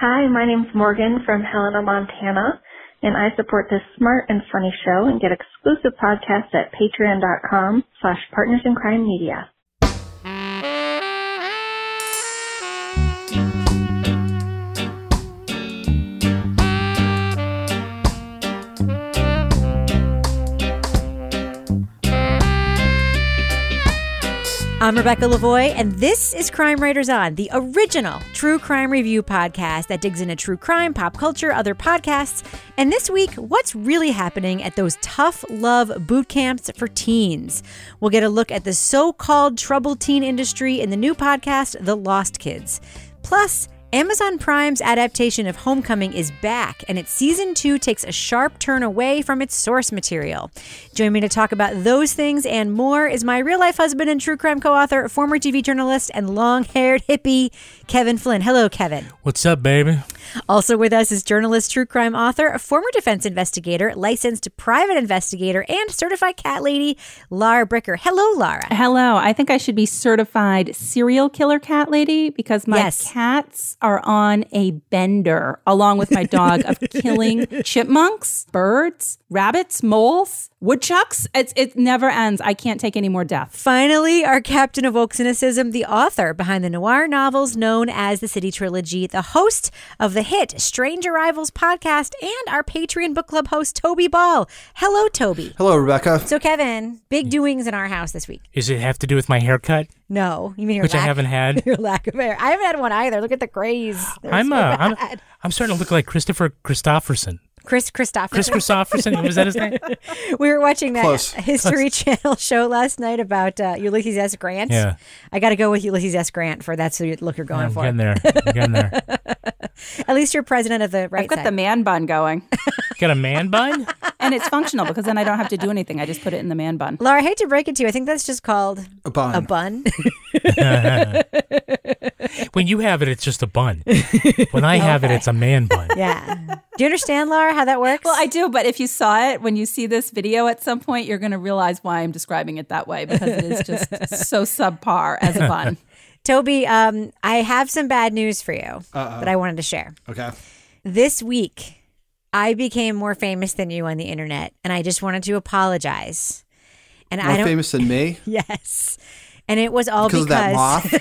Hi, my name's Morgan from Helena, Montana, and I support this smart and funny show and get exclusive podcasts at patreon.com slash partners in crime media. I'm Rebecca Lavoie, and this is Crime Writers On, the original true crime review podcast that digs into true crime, pop culture, other podcasts. And this week, what's really happening at those tough love boot camps for teens? We'll get a look at the so called troubled teen industry in the new podcast, The Lost Kids. Plus, Amazon Prime's adaptation of Homecoming is back, and its season two takes a sharp turn away from its source material. Join me to talk about those things and more is my real life husband and true crime co author, former TV journalist, and long haired hippie, Kevin Flynn. Hello, Kevin. What's up, baby? Also with us is journalist, true crime author, a former defense investigator, licensed private investigator, and certified cat lady, Lara Bricker. Hello, Lara. Hello. I think I should be certified serial killer cat lady because my Yes. cats are on a bender along with my dog of killing chipmunks, birds, rabbits, moles, woodchucks. It's, it never ends. I can't take any more death. Finally, our captain of woke cynicism, the author behind the noir novels known as the City Trilogy, the host of the hit Strange Arrivals podcast, and our Patreon book club host, Toby Ball. Hello, Toby. Hello, Rebecca. So, Kevin, big doings in our house this week. Does it have to do with my haircut, No, you mean your which I haven't had? your lack of hair. I haven't had one either. Look at the grays. They're I'm so uh, I'm, bad. I'm starting to look like Christopher Christopherson. Chris Christopher. Kris Kristofferson was that his name? we were watching that Close. History Channel show last night about uh, Ulysses S. Grant. Yeah. I got to go with Ulysses S. Grant for that's the look you're going I'm for. getting there. I'm getting there. At least you're president of the right I've got side. the man bun going. Got a man bun? and it's functional because then I don't have to do anything. I just put it in the man bun. Laura, I hate to break it to you. I think that's just called A bun. a bun. When you have it, it's just a bun. When I have it, it's a man bun. yeah. Do you understand, Laura, how that works? Well, I do, but if you saw it when you see this video at some point, you're going to realize why I'm describing it that way because it is just so subpar as a bun. Toby, um, I have some bad news for you that I wanted to share. Okay. This week, I became more famous than you on the internet, and I just wanted to apologize. And More I don't. famous than me Yes. And it was all because of that moth.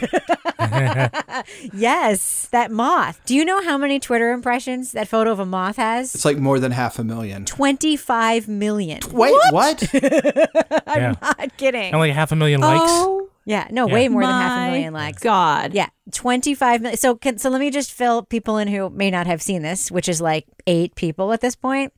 Yes, that moth. Do you know how many Twitter impressions that photo of a moth has? it's like more than half a million. 25 million. Wait, what? Yeah. Not kidding. Only half a million likes. Oh, Yeah, no, Yeah. way more than half a million likes. God. Yeah, 25 million. So, can, so let me just fill people in who may not have seen this, which is like eight people at this point.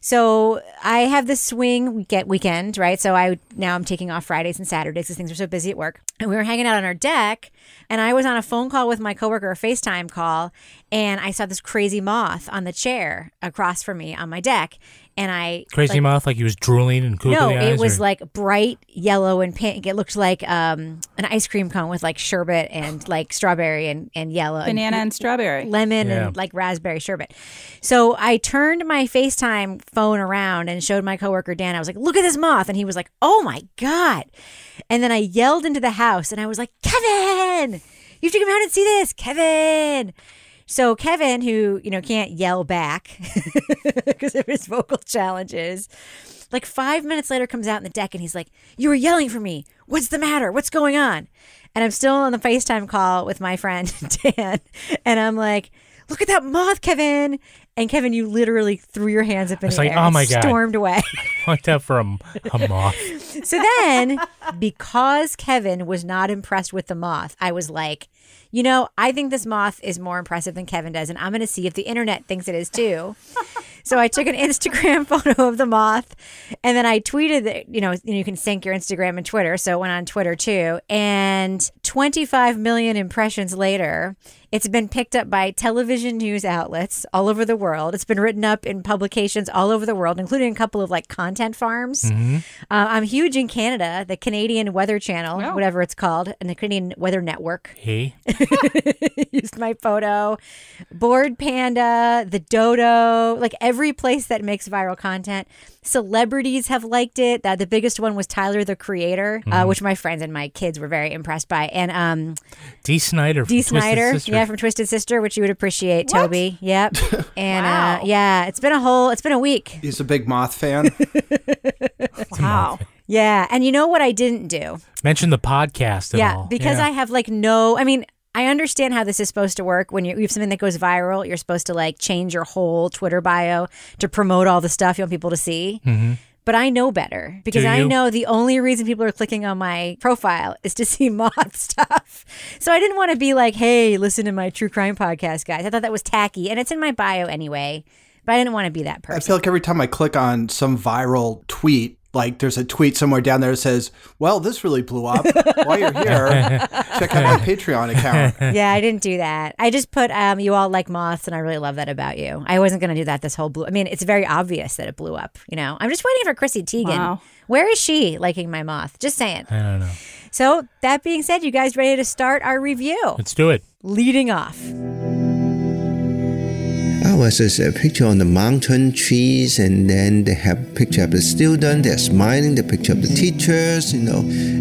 So I have this swing weekend, weekend, right? So I now I'm taking off Fridays and Saturdays because things are so busy at work. And we were hanging out on our deck, and I was on a phone call with my coworker, a FaceTime call, and I saw this crazy moth on the chair across from me on my deck, and I Crazy like, mouth, like he was drooling and googly no, eyes. it was or- like bright yellow and pink. It looked like um, an ice cream cone with like sherbet and like strawberry and, and yellow. and Banana and strawberry. lemon Yeah. and like raspberry sherbet. So I turned my FaceTime phone around and showed my coworker Dan. I was like, "Look at this moth," and he was like, "Oh my god!" And then I yelled into the house and I was like, "Kevin, you have to come out and see this, Kevin." So Kevin, who you know can't yell back because of his vocal challenges, Like five minutes later, comes out in the deck and he's like, "You were yelling for me. What's the matter? What's going on?" And I'm still on the FaceTime call with my friend Dan, and I'm like, "Look at that moth, Kevin!" And Kevin, you literally threw your hands up in the like, air, "Oh and my God." stormed away. Looked out for a, a moth. so then, because Kevin was not impressed with the moth, I was like, you know, I think this moth is more impressive than Kevin does, and I'm going to see if the internet thinks it is too. so I took an Instagram photo of the moth, and then I tweeted that, you know, you can sync your Instagram and Twitter. So it went on Twitter too. And 25 million impressions later, it's been picked up by television news outlets all over the world. It's been written up in publications all over the world, including a couple of like content farms. Uh, I'm huge in Canada, the Canadian Weather Channel, Oh. whatever it's called, and the Canadian Weather Network Hey, used my photo. Bored Panda, the Dodo, like every place that makes viral content. Celebrities have liked it. Uh, the biggest one was Tyler the Creator, uh, which my friends and my kids were very impressed by. And um, Dee Snider. from D. Twisted Snider, Sister. yeah, from Twisted Sister, which you would appreciate, Toby. Yep. And uh, yeah, it's been a whole, it's been a week. He's a big moth fan. Wow. Yeah. And you know what I didn't do? Mention the podcast and yeah, all. because Yeah. I have like no. I mean, I understand how this is supposed to work. When you you have something that goes viral, you're supposed to like change your whole Twitter bio to promote all the stuff you want people to see. Mm-hmm. But I know better because I know the only reason people are clicking on my profile is to see moth stuff. So I didn't want to be like, "Hey, listen to my true crime podcast, guys." I thought that was tacky, and it's in my bio anyway. But I didn't want to be that person. I feel like every time I click on some viral tweet, like there's a tweet somewhere down there that says, "Well, this really blew up. While you're here, check out my Patreon account." yeah, I didn't do that. I just put um, you all like moths, and I really love that about you. I wasn't going to do that this whole blue. I mean, it's very obvious that it blew up. You know, I'm just waiting for Chrissy Teigen. Wow. Where is she liking my moth? Just saying. I don't know. So that being said, you guys ready to start our review? Let's do it. Leading off. Ours is a picture on the mountain trees, and then they have a picture of the student. They're smiling. The picture of the teachers, you know,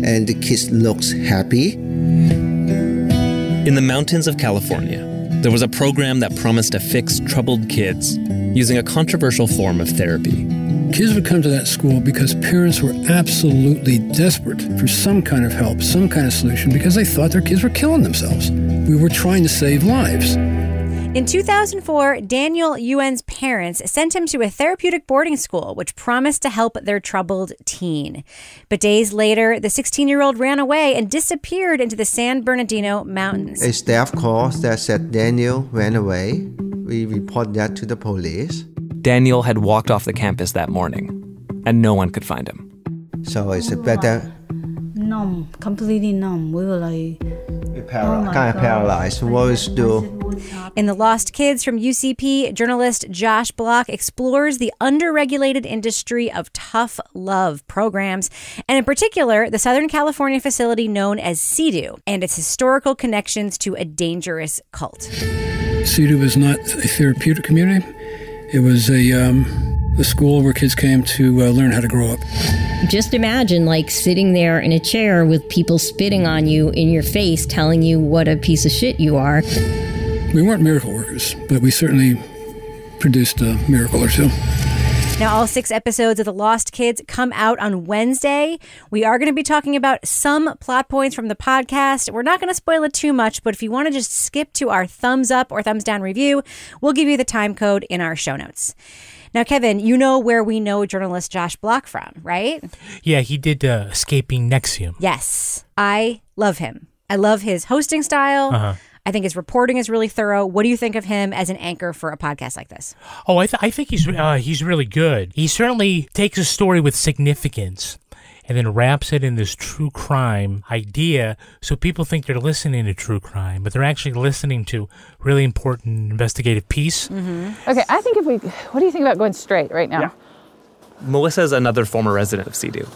and the kids looks happy. In the mountains of California, there was a program that promised to fix troubled kids using a controversial form of therapy. Kids would come to that school because parents were absolutely desperate for some kind of help, some kind of solution, because they thought their kids were killing themselves. We were trying to save lives. In 2004, Daniel Yuen's parents sent him to a therapeutic boarding school, which promised to help their troubled teen. But days later, the 16 year old ran away and disappeared into the San Bernardino mountains. A staff call that said Daniel ran away. We report that to the police. Daniel had walked off the campus that morning, and no one could find him. So it's a better numb, completely numb. We were like, para- kind of paralyzed. What was do? In The Lost Kids from UCP, journalist Josh Bloch explores the underregulated industry of tough love programs, and in particular, the Southern California facility known as CEDU and its historical connections to a dangerous cult. CEDU was not a therapeutic community. It was a, um, a school where kids came to uh, learn how to grow up. Just imagine like sitting there in a chair with people spitting on you in your face, telling you what a piece of shit you are. We weren't miracle workers, but we certainly produced a miracle or two. Now, all six episodes of The Lost Kids come out on Wednesday. We are going to be talking about some plot points from the podcast. We're not going to spoil it too much, but if you want to just skip to our thumbs up or thumbs down review, we'll give you the time code in our show notes. Now, Kevin, you know where we know journalist Josh Bloch from, right? Yeah, he did uh, Escaping NXIVM. Yes, I love him. I love his hosting style. Uh-huh. I think his reporting is really thorough. What do you think of him as an anchor for a podcast like this? Oh, I, th- I think he's uh, he's really good. He certainly takes a story with significance and then wraps it in this true crime idea so people think they're listening to true crime, but they're actually listening to really important investigative piece. Mm-hmm. Okay, I think if we, what do you think about going straight right now? Melissa is another former resident of Cedu.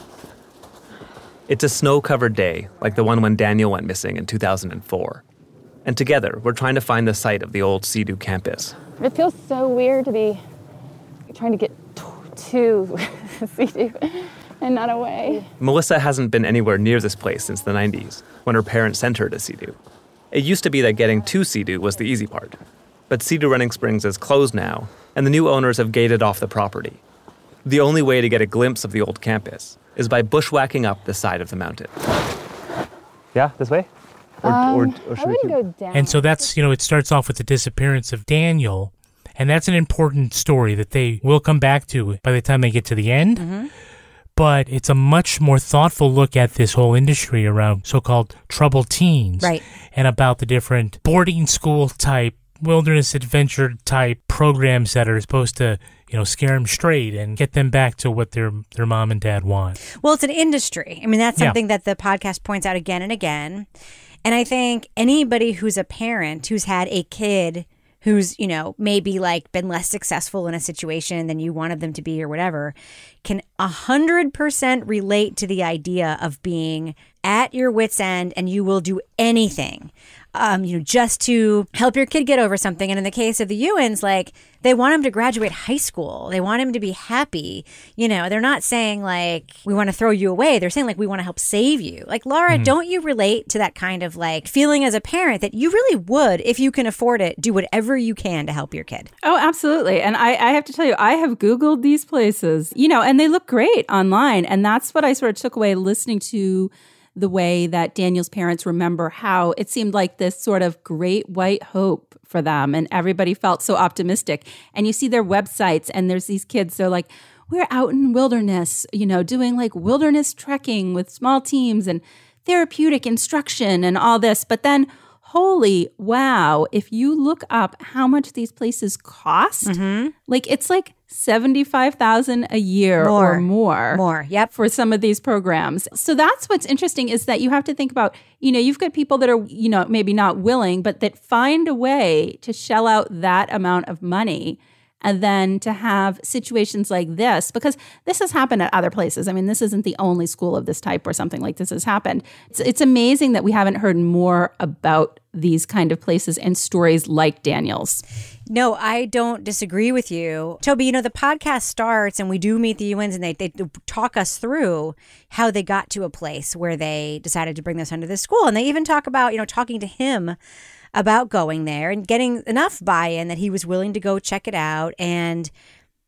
It's a snow covered day, like the one when Daniel went missing in 2004. And together, we're trying to find the site of the old Cedu campus. It feels so weird to be trying to get t- to CEDU and not away. Melissa hasn't been anywhere near this place since the 90s, when her parents sent her to Cedu. It used to be that getting to Cedu was the easy part. But Cedu Running Springs is closed now, and the new owners have gated off the property. The only way to get a glimpse of the old campus is by bushwhacking up the side of the mountain. Yeah, this way? Or, or, Um, or I should we wouldn't keep- go down. And so that's, you know, it starts off with the disappearance of Daniel. And that's an important story that they will come back to by the time they get to the end. But it's a much more thoughtful look at this whole industry around so called troubled teens. Right. And about the different boarding school type, wilderness adventure type programs that are supposed to, you know, scare them straight and get them back to what their, their mom and dad want. Well, it's an industry. I mean, that's Yeah. something that the podcast points out again and again. And I think anybody who's a parent who's had a kid who's, you know, maybe like been less successful in a situation than you wanted them to be or whatever, can 100% relate to the idea of being at your wits' end and you will do anything. Um, you know, just to help your kid get over something. And in the case of the Yuens, like they want him to graduate high school. They want him to be happy. You know, they're not saying like we want to throw you away. They're saying like we want to help save you. Like Laura, Mhm. don't you relate to that kind of like feeling as a parent that you really would, if you can afford it, do whatever you can to help your kid? Oh, absolutely. And I, I have to tell you, I have Googled these places, you know, and they look great online. And that's what I sort of took away listening to the way that Daniel's parents remember how it seemed like this sort of great white hope for them. And everybody felt so optimistic. And you see their websites, and there's these kids, they're like, we're out in wilderness, you know, doing like wilderness trekking with small teams and therapeutic instruction and all this. But then, holy wow, if you look up how much these places cost, mm-hmm. like it's like 75,000 a year More. or more. More, yep. For some of these programs. So that's what's interesting is that you have to think about, you know, you've got people that are, you know, maybe not willing, but that find a way to shell out that amount of money and then to have situations like this because this has happened at other places i mean this isn't the only school of this type or something like this has happened it's, it's amazing that we haven't heard more about these kind of places and stories like daniel's No, I don't disagree with you. Toby, you know, the podcast starts and we do meet the Yuens and they, they talk us through how they got to a place where they decided to bring their son to this school. And they even talk about, you know, talking to him about going there and getting enough buy in that he was willing to go check it out. And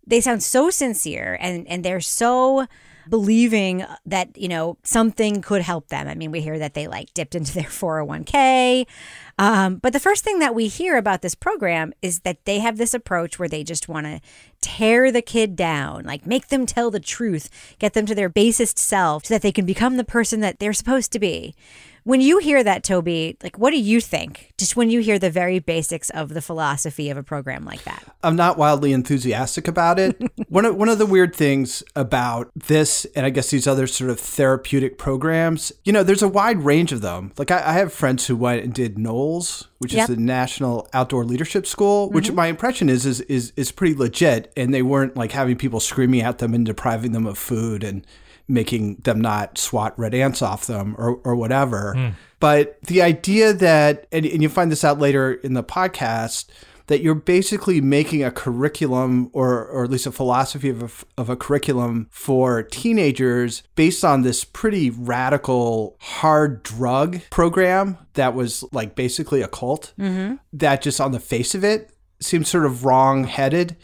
they sound so sincere and, and they're so believing that you know something could help them. I mean we hear that they like dipped into their 401k um, but the first thing that we hear about this program is that they have this approach where they just want to tear the kid down like make them tell the truth get them to their basest self so that they can become the person that they're supposed to be when you hear that toby like what do you think just when you hear the very basics of the philosophy of a program like that I'm not wildly enthusiastic about it. one of one of the weird things about this, and I guess these other sort of therapeutic programs, you know, there's a wide range of them. Like I, I have friends who went and did NOLS, which Yep. is the National Outdoor Leadership School, which Mhm. my impression is is is is pretty legit, and they weren't like having people screaming at them and depriving them of food and making them not swat red ants off them or or whatever. Mm. But the idea that, and, and you find this out later in the podcast, that you're basically making a curriculum or, or at least a philosophy of a, of a curriculum for teenagers based on this pretty radical hard drug program that was like basically a cult mm-hmm. that just on the face of it seems sort of wrong headed.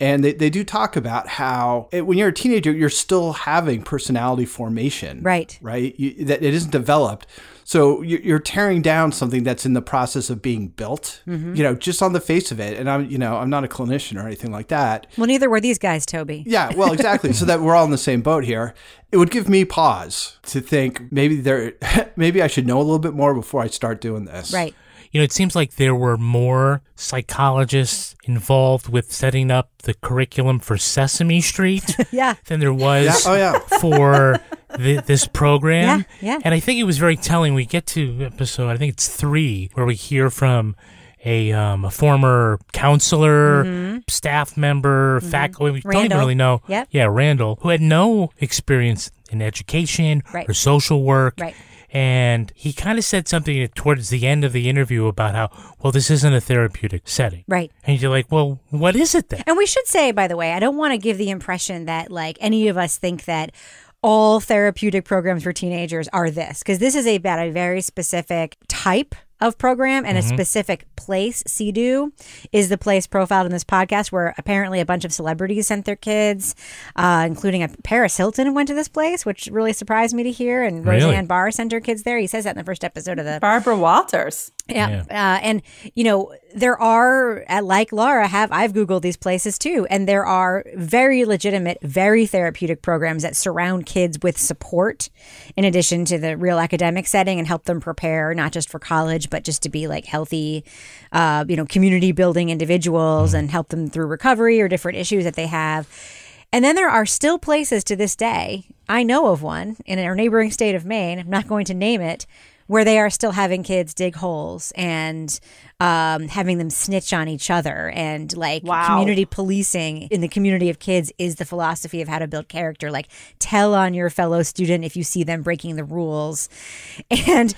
And they, they do talk about how it, when you're a teenager, you're still having personality formation. Right. Right. You, that it isn't developed. So you- you're tearing down something that's in the process of being built, Mhm. you know, just on the face of it. And I'm, you know, I'm not a clinician or anything like that. well neither were these guys toby Yeah, well, exactly. so that we're all in the same boat here. It would give me pause to think maybe there, maybe I should know a little bit more before I start doing this. right You know, it seems like there were more psychologists involved with setting up the curriculum for Sesame Street yeah than there was Yeah, oh, yeah. for th- this program. Yeah, yeah. And I think it was very telling. We get to episode, I think it's three, where we hear from a, um, a former counselor, Mhm. staff member, Mhm. faculty. We don't even really know. Yep. Yeah, Randall, who had no experience in education Right. or social work. Right. And he kind of said something towards the end of the interview about how, well, this isn't a therapeutic setting. Right. And you're like, well, what is it then? And we should say, by the way, I don't want to give the impression that like any of us think that all therapeutic programs for teenagers are this, because this is about a very specific type of program and Mhm. a specific place, CEDU, is the place profiled in this podcast where apparently a bunch of celebrities sent their kids, uh, including a Paris Hilton went to this place, which really surprised me to hear. And Really? Roseanne Barr sent her kids there. He says that in the first episode of the Barbara Walters. Yeah. Uh, and, you know, there are, uh, like Laura, have I've Googled these places too. And there are very legitimate, very therapeutic programs that surround kids with support in addition to the real academic setting and help them prepare, not just for college, but just to be like healthy, uh, you know, community building individuals and help them through recovery or different issues that they have. And then there are still places to this day. I know of one in our neighboring state of Maine. I'm not going to name it, where they are still having kids dig holes and um, having them snitch on each other and like community policing in the community of kids is the philosophy of how to build character. Like tell on your fellow student if you see them breaking the rules, and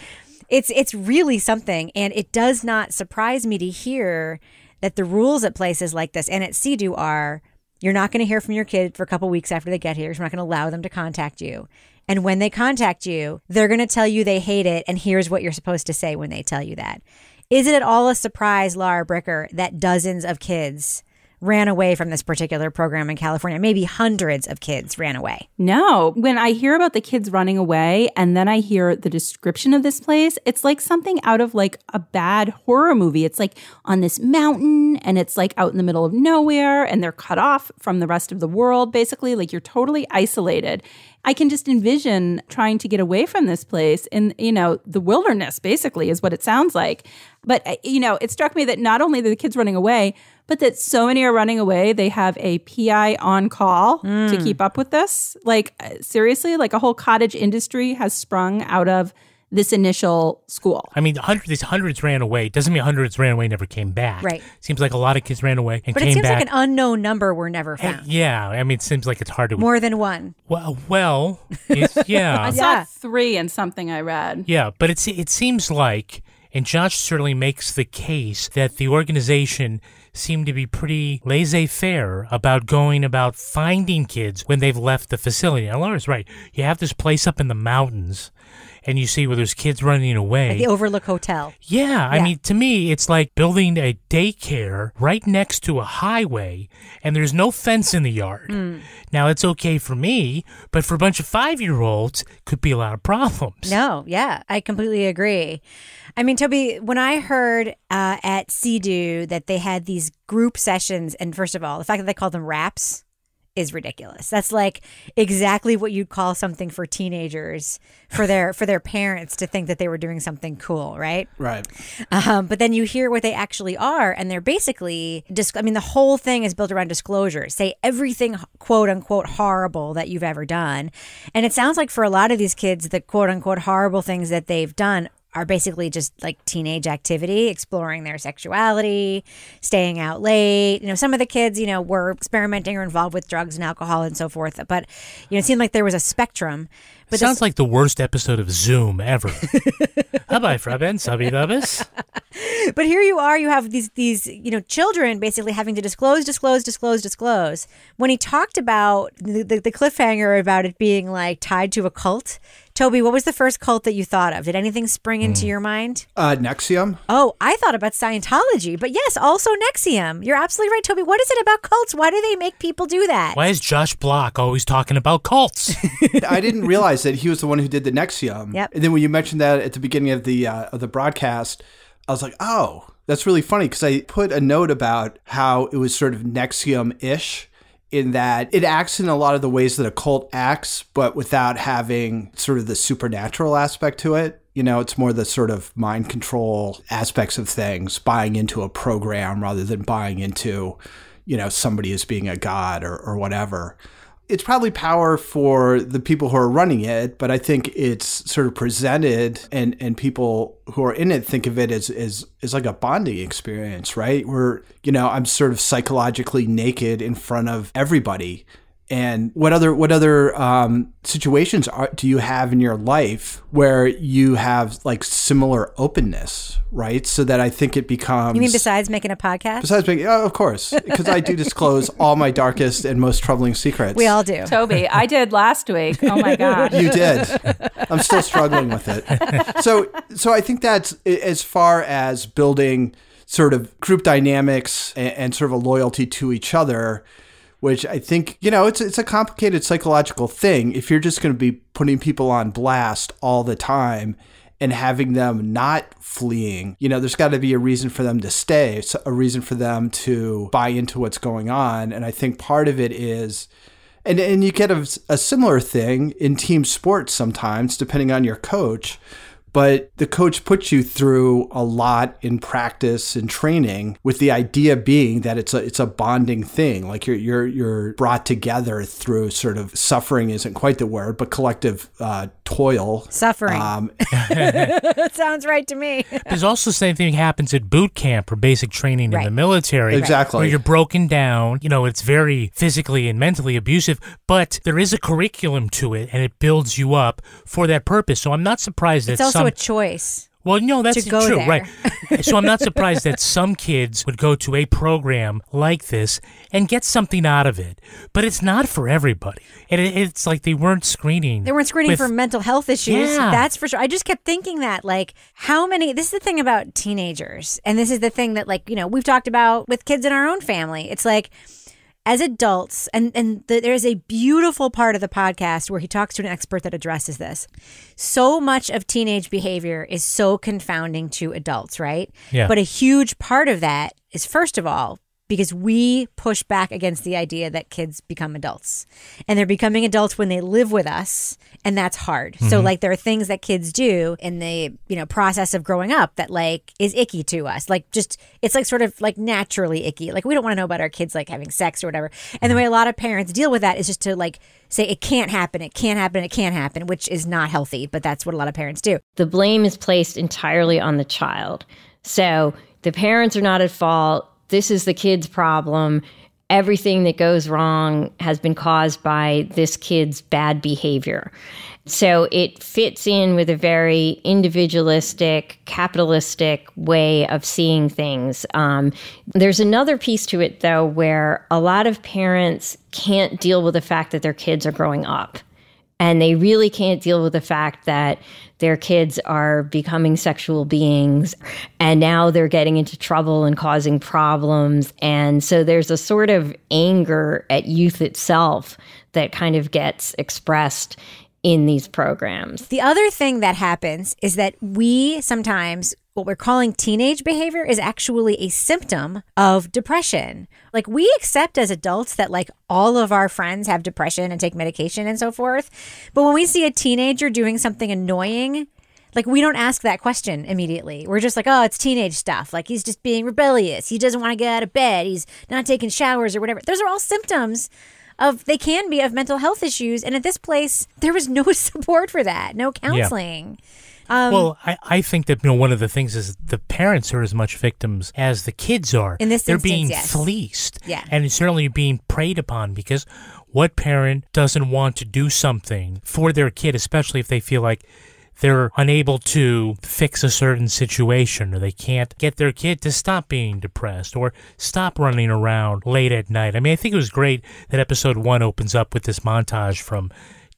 it's it's really something. And it does not surprise me to hear that the rules at places like this and at CEDU are you're not going to hear from your kid for a couple weeks after they get here. You're not going to allow them to contact you. And when they contact you, they're going to tell you they hate it. And here's what you're supposed to say when they tell you that. Is it at all a surprise, Laura Bricker, that dozens of kids ran away from this particular program in California? Maybe hundreds of kids ran away. No, when I hear about the kids running away and then I hear the description of this place, it's like something out of like a bad horror movie. It's like on this mountain and it's like out in the middle of nowhere and they're cut off from the rest of the world, basically. Like you're totally isolated. I can just envision trying to get away from this place in, you know, the wilderness, basically, is what it sounds like. But, uh, you know, it struck me that not only the kids running away, but that so many are running away, they have a PI on call to Mm. keep up with this. Like, uh, seriously, like a whole cottage industry has sprung out of this initial school. I mean, hundreds, these hundreds ran away. Doesn't mean hundreds ran away and never came back. Right. Seems like a lot of kids ran away and But came back. But it seems back. like an unknown number were never found. yeah, I mean, it seems like it's hard to. More than one. Well, well, it's, yeah, I saw three in something I read. yeah, but it's it seems like, and Josh certainly makes the case that the organization seemed to be pretty laissez-faire about going about finding kids when they've left the facility. Now, Laura's right. You have this place up in the mountains, and you see where there's kids running away. Like the Overlook Hotel. Yeah, I mean, to me, it's like building a daycare right next to a highway, and there's no fence in the yard. Mm. Now, it's okay for me, but for a bunch of five year olds, could be a lot of problems. No, yeah, I completely agree. I mean, Toby, when I heard uh, at CEDU that they had these group sessions, and first of all, the fact that they call them raps is ridiculous. That's like exactly what you'd call something for teenagers for their for their parents to think that they were doing something cool, right? Right. Um, but then you hear what they actually are, and they're basically, dis- I mean, the whole thing is built around disclosure. Say everything quote unquote horrible that you've ever done. And it sounds like for a lot of these kids, the quote unquote horrible things that they've done are basically just like teenage activity, exploring their sexuality, staying out late. You know, some of the kids, you know, were experimenting or involved with drugs and alcohol and so forth. But, you know, it seemed like there was a spectrum. But this- Sounds like the worst episode of Zoom ever. Hi, Fraben, Sabidabis. but here you are you have these these you know children basically having to disclose disclose disclose disclose when he talked about the, the, the cliffhanger about it being like tied to a cult toby what was the first cult that you thought of did anything spring into your mind Uh, NXIVM. oh i thought about scientology but yes also NXIVM you're absolutely right toby what is it about cults why do they make people do that Why is Josh Bloch always talking about cults? I didn't realize that he was the one who did the NXIVM. Yep. And then when you mentioned that at the beginning of the uh, of the broadcast, I was like, oh, that's really funny because I put a note about how it was sort of NXIVM ish. In that it acts in a lot of the ways that a cult acts, but without having sort of the supernatural aspect to it. You know, it's more the sort of mind control aspects of things, buying into a program rather than buying into, you know, somebody as being a god or, or whatever it's probably power for the people who are running it, but I think it's sort of presented and, and people who are in it think of it as, as, as like a bonding experience, right? Where, you know, I'm sort of psychologically naked in front of everybody And what other what other um, situations are, do you have in your life where you have like similar openness, right? So that I think it becomes. You mean besides making a podcast? Besides making, oh, of course, because I do disclose all my darkest and most troubling secrets. We all do. Toby, I did last week. Oh my god. You did. I'm still struggling with it. So, so I think that's as far as building sort of group dynamics and, and sort of a loyalty to each other which I think, you know, it's it's a complicated psychological thing. If you're just going to be putting people on blast all the time and having them not fleeing, you know, there's got to be a reason for them to stay, a reason for them to buy into what's going on. And I think part of it is and and you get a, a similar thing in team sports sometimes depending on your coach but the coach puts you through a lot in practice and training with the idea being that it's a it's a bonding thing. Like you're you're you're brought together through sort of suffering isn't quite the word but collective uh, toil. Suffering. Um, that sounds right to me. There's also the same thing happens at boot camp or basic training right. in the military. Exactly. Where you're broken down you know it's very physically and mentally abusive but there is a curriculum to it and it builds you up for that purpose. So i'm not surprised that some a um, choice. Well, no, that's true, there. right? so I'm not surprised that some kids would go to a program like this and get something out of it, but it's not for everybody. And it, it's like they weren't screening. They weren't screening with- for mental health issues. Yeah. That's for sure. I just kept thinking that, like, how many? This is the thing about teenagers, and this is the thing that, like, you know, we've talked about with kids in our own family. It's like as adults, and and the, there's a beautiful part of the podcast where he talks to an expert that addresses this. So much of teenage behavior is so confounding to adults, right? Yeah. But a huge part of that is, first of all, because we push back against the idea that kids become adults. And they're becoming adults when they live with us and that's hard. So Mhm. like there are things that kids do in the you know process of growing up that like is icky to us. Like just it's like sort of like naturally icky. Like we don't want to know about our kids like having sex or whatever. And the way a lot of parents deal with that is just to like say it can't happen it can't happen it can't happen which is not healthy but that's what a lot of parents do. The blame is placed entirely on the child. So the parents are not at fault. This is the kid's problem. Everything that goes wrong has been caused by this kid's bad behavior. So it fits in with a very individualistic, capitalistic way of seeing things. Um, there's another piece to it, though, where a lot of parents can't deal with the fact that their kids are growing up and they really can't deal with the fact that their kids are becoming sexual beings. And now they're getting into trouble and causing problems. And so there's a sort of anger at youth itself that kind of gets expressed in these programs. The other thing that happens is that we sometimes, what we're calling teenage behavior, is actually a symptom of depression. Like we accept as adults that like all of our friends have depression and take medication and so forth. But when we see a teenager doing something annoying, like we don't ask that question immediately. We're just like, oh, it's teenage stuff. Like he's just being rebellious. He doesn't want to get out of bed. He's not taking showers or whatever. Those are all symptoms of they can be of mental health issues. And at this place, there was no support for that, no counseling. Um, well, I, I think that you know one of the things is the parents are as much victims as the kids are. In this they're instance, being yes. fleeced, Yeah. and certainly being preyed upon because what parent doesn't want to do something for their kid, especially if they feel like they're unable to fix a certain situation or they can't get their kid to stop being depressed or stop running around late at night. I mean, I think it was great that episode one opens up with this montage from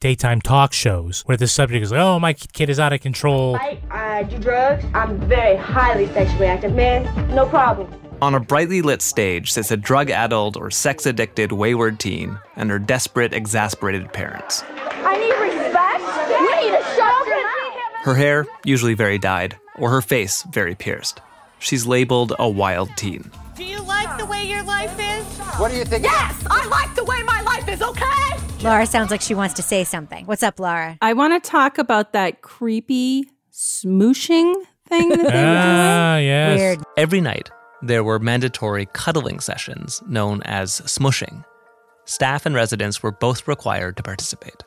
daytime talk shows where the subject is like, oh, my kid is out of control. I, I do drugs. I'm very highly sexually active, man. No problem. On a brightly lit stage sits a drug addled or sex addicted wayward teen and her desperate, exasperated parents. I need respect. You need to shut your mouth. Her hair, usually very dyed, or her face, very pierced. She's labeled a wild teen. Do you like the way your life is? What do you think? Yes, I like the way my life is, okay? Laura sounds like she wants to say something. What's up, Laura? I want to talk about that creepy smooshing thing that they were doing. Ah, yes. Weird. Every night, there were mandatory cuddling sessions known as smushing. Staff and residents were both required to participate.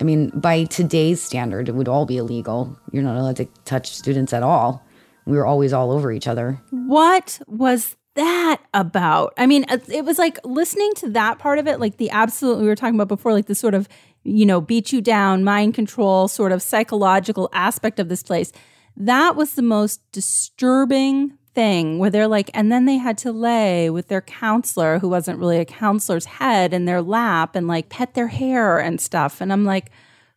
I mean, by today's standard, it would all be illegal. You're not allowed to touch students at all. We were always all over each other. What was that about? I mean, it was like listening to that part of it, like the absolute we were talking about before, like the sort of, you know, beat you down, mind control, sort of psychological aspect of this place. That was the most disturbing thing where they're like, and then they had to lay with their counselor, who wasn't really a counselor's head, in their lap and like pet their hair and stuff. And I'm like,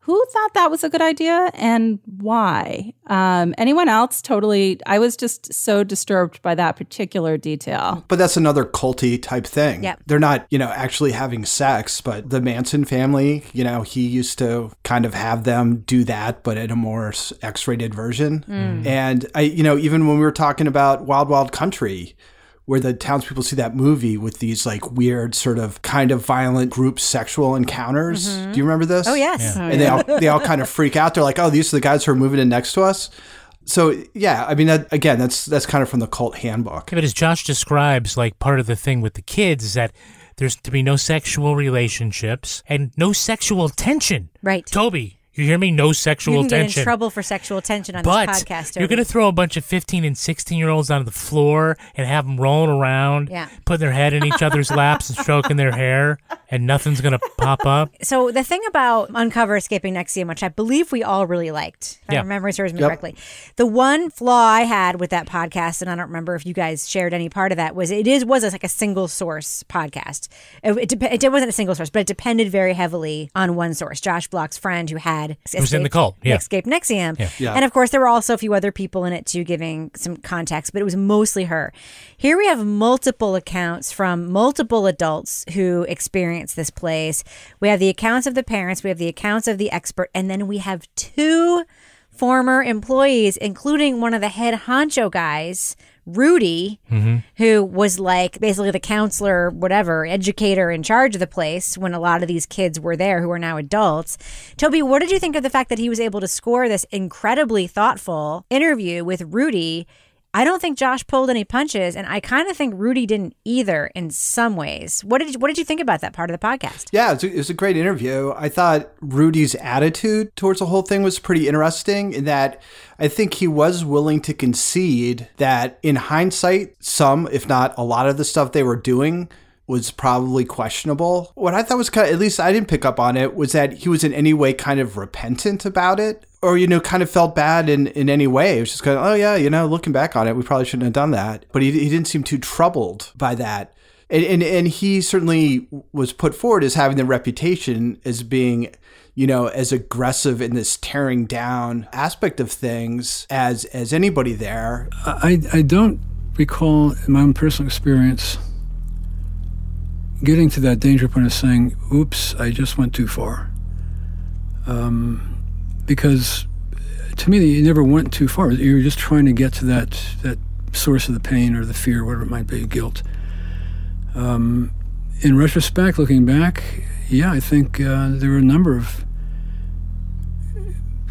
who thought that was a good idea and why? Um, anyone else? Totally. I was just so disturbed by that particular detail. But that's another culty type thing. Yep. They're not, you know, actually having sex, but the Manson family, you know, he used to kind of have them do that, but in a more X rated version. Mm. And I, you know, even when we were talking about Wild Wild Country, where the townspeople see that movie with these like weird sort of kind of violent group sexual encounters. Mhm. Do you remember this? Oh, yes. Yeah. Oh, and they all they all kind of freak out. They're like, "Oh, these are the guys who are moving in next to us." So yeah, I mean, that, again, that's that's kind of from the cult handbook. But as Josh describes, like part of the thing with the kids is that there's to be no sexual relationships and no sexual tension. Right. Toby, you hear me? No sexual attention. you can tension. get in trouble for sexual tension on but this podcast. you're going to throw a bunch of 15 and 16 year olds onto the floor and have them rolling around, Yeah. putting their head in each other's laps and stroking their hair, and nothing's going to pop up. So the thing about Uncover Escaping NXIVM, which I believe we all really liked, if Yeah. my memory serves me Yep. correctly, the one flaw I had with that podcast, and I don't remember if you guys shared any part of that, was it is was like a single source podcast. It, it, dep- it wasn't a single source, but it depended very heavily on one source. Josh Bloch's friend who had Who's in the cult, yeah. escaped NXIVM, Yeah. Yeah. and of course there were also a few other people in it too, giving some context, but it was mostly her. Here we have multiple accounts from multiple adults who experienced this place. We have the accounts of the parents, we have the accounts of the expert, and then we have two former employees, including one of the head honcho guys, Rudy, mm-hmm. who was like basically the counselor, whatever, educator in charge of the place when a lot of these kids were there who are now adults. Toby, what did you think of the fact that he was able to score this incredibly thoughtful interview with Rudy? I don't think Josh pulled any punches, and I kind of think Rudy didn't either in some ways. What did you, what did you think about that part of the podcast? Yeah, it was, a, it was a great interview. I thought Rudy's attitude towards the whole thing was pretty interesting in that I think he was willing to concede that in hindsight, some, if not a lot of the stuff they were doing was probably questionable. What I thought was kind of, at least I didn't pick up on it, was that he was in any way kind of repentant about it or, you know, kind of felt bad in, in any way. It was just kind of, oh, yeah, you know, looking back on it, we probably shouldn't have done that. But he, he didn't seem too troubled by that. And, and, and he certainly was put forward as having the reputation as being, you know, as aggressive in this tearing down aspect of things as, as anybody there. I, I don't recall in my own personal experience getting to that danger point of saying, oops, I just went too far. Um, because to me, you never went too far. You were just trying to get to that, that source of the pain or the fear, whatever it might be, guilt. Um, in retrospect, looking back, yeah, I think uh, there were a number of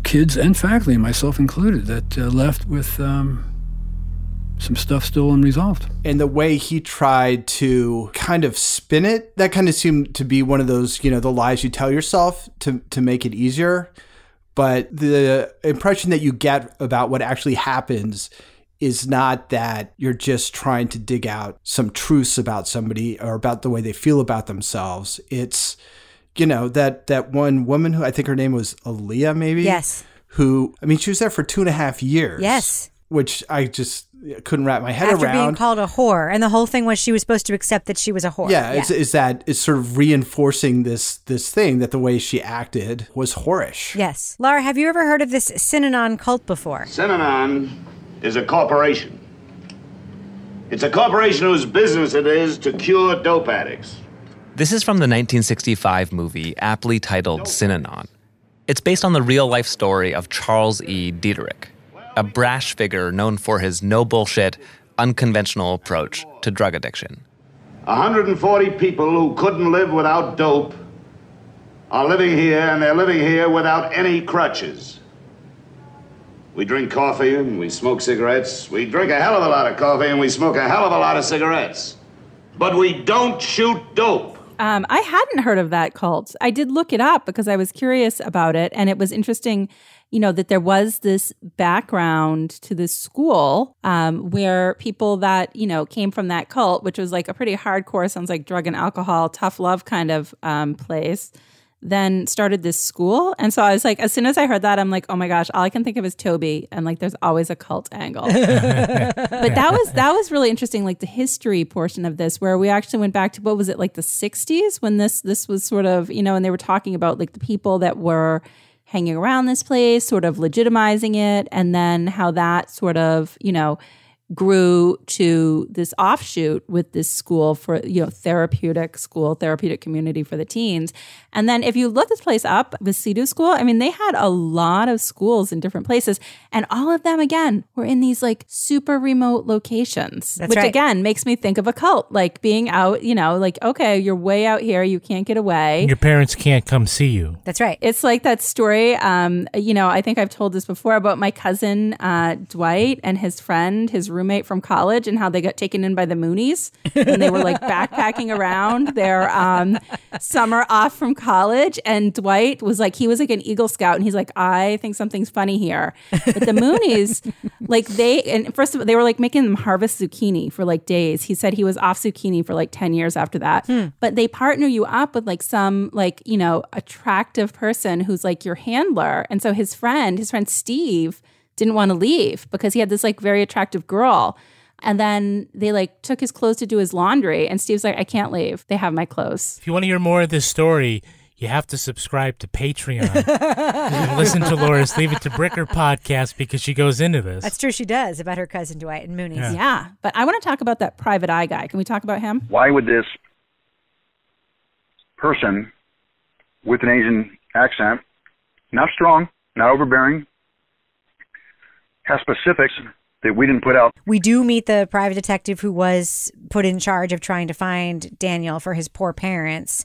kids and faculty, myself included, that uh, left with um, some stuff still unresolved. and the way he tried to kind of spin it that kind of seemed to be one of those you know the lies you tell yourself to to make it easier but the impression that you get about what actually happens is not that you're just trying to dig out some truths about somebody or about the way they feel about themselves it's you know that that one woman who i think her name was Aaliyah maybe Yes. who i mean she was there for two and a half years Yes. which i just Uh, couldn't wrap my head around After around being called a whore, and the whole thing was she was supposed to accept that she was a whore. Yeah, Is, is that is sort of reinforcing this this thing that the way she acted was whorish. Yes. Laura, have you ever heard of this Synanon cult before? Synanon is a corporation. It's a corporation whose business it is to cure dope addicts. This is from the 1965 movie aptly titled Synanon. It's based on the real life story of Charles E. Dederich, a brash figure known for his no bullshit, unconventional approach to drug addiction. 140 people who couldn't live without dope are living here, and they're living here without any crutches. We drink coffee and we smoke cigarettes. We drink a hell of a lot of coffee and we smoke a hell of a lot of cigarettes. But we don't shoot dope. Um, I hadn't heard of that cult. I did look it up because I was curious about it, and it was interesting you know, that there was this background to this school um, where people that, you know, came from that cult, which was like a pretty hardcore, sounds like drug and alcohol, tough love kind of um, place, then started this school. And so I was like, as soon as I heard that, I'm like, oh my gosh, all I can think of is Toby. And like, there's always a cult angle. but that was that was really interesting, like the history portion of this, where we actually went back to what was it, like the 60s when this this was sort of, you know, and they were talking about like the people that were hanging around this place, sort of legitimizing it, and then how that sort of, you know, grew to this offshoot with this school for you know therapeutic school therapeutic community for the teens and then if you look this place up the CEDU school i mean they had a lot of schools in different places and all of them again were in these like super remote locations That's which right. again makes me think of a cult like being out you know like okay you're way out here you can't get away Your parents can't come see you. That's right. it's like that story. Um, you know, I think I've told this before about my cousin uh, Dwight and his friend, his roommate from college, and how they got taken in by the Moonies and they were like backpacking around their um, summer off from college. And Dwight was like, he was like an Eagle Scout, and he's like, I think something's funny here. But the Moonies, like they, and first of all, they were like making them harvest zucchini for like days. He said he was off zucchini for like ten years after that. But they partner you up with like some like you know attractive person who's like your handler, and so his friend, his friend Steve, didn't want to leave because he had this like very attractive girl. And then they like took his clothes to do his laundry, and Steve's like, I can't leave. They have my clothes. If you want to hear more of this story, you have to subscribe to Patreon. listen to Laura's Leave It to Bricker podcast because she goes into this. That's true. She does about her cousin Dwight and Moonies. Yeah. But I want to talk about that private eye guy. Can we talk about him? why would this person with an Asian accent, not strong, not overbearing, have specifics that we didn't put out? We do meet the private detective who was put in charge of trying to find Daniel for his poor parents.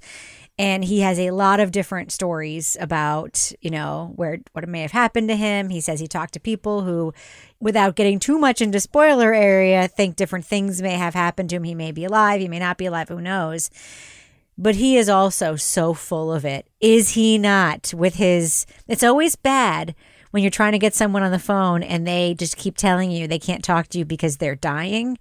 And he has a lot of different stories about, you know, where what may have happened to him. He says he talked to people who, without getting too much into spoiler area, think different things may have happened to him. He may be alive, he may not be alive, who knows. But he is also so full of it. Is he not? With his, it's always bad when you're trying to get someone on the phone and they just keep telling you they can't talk to you because they're dying.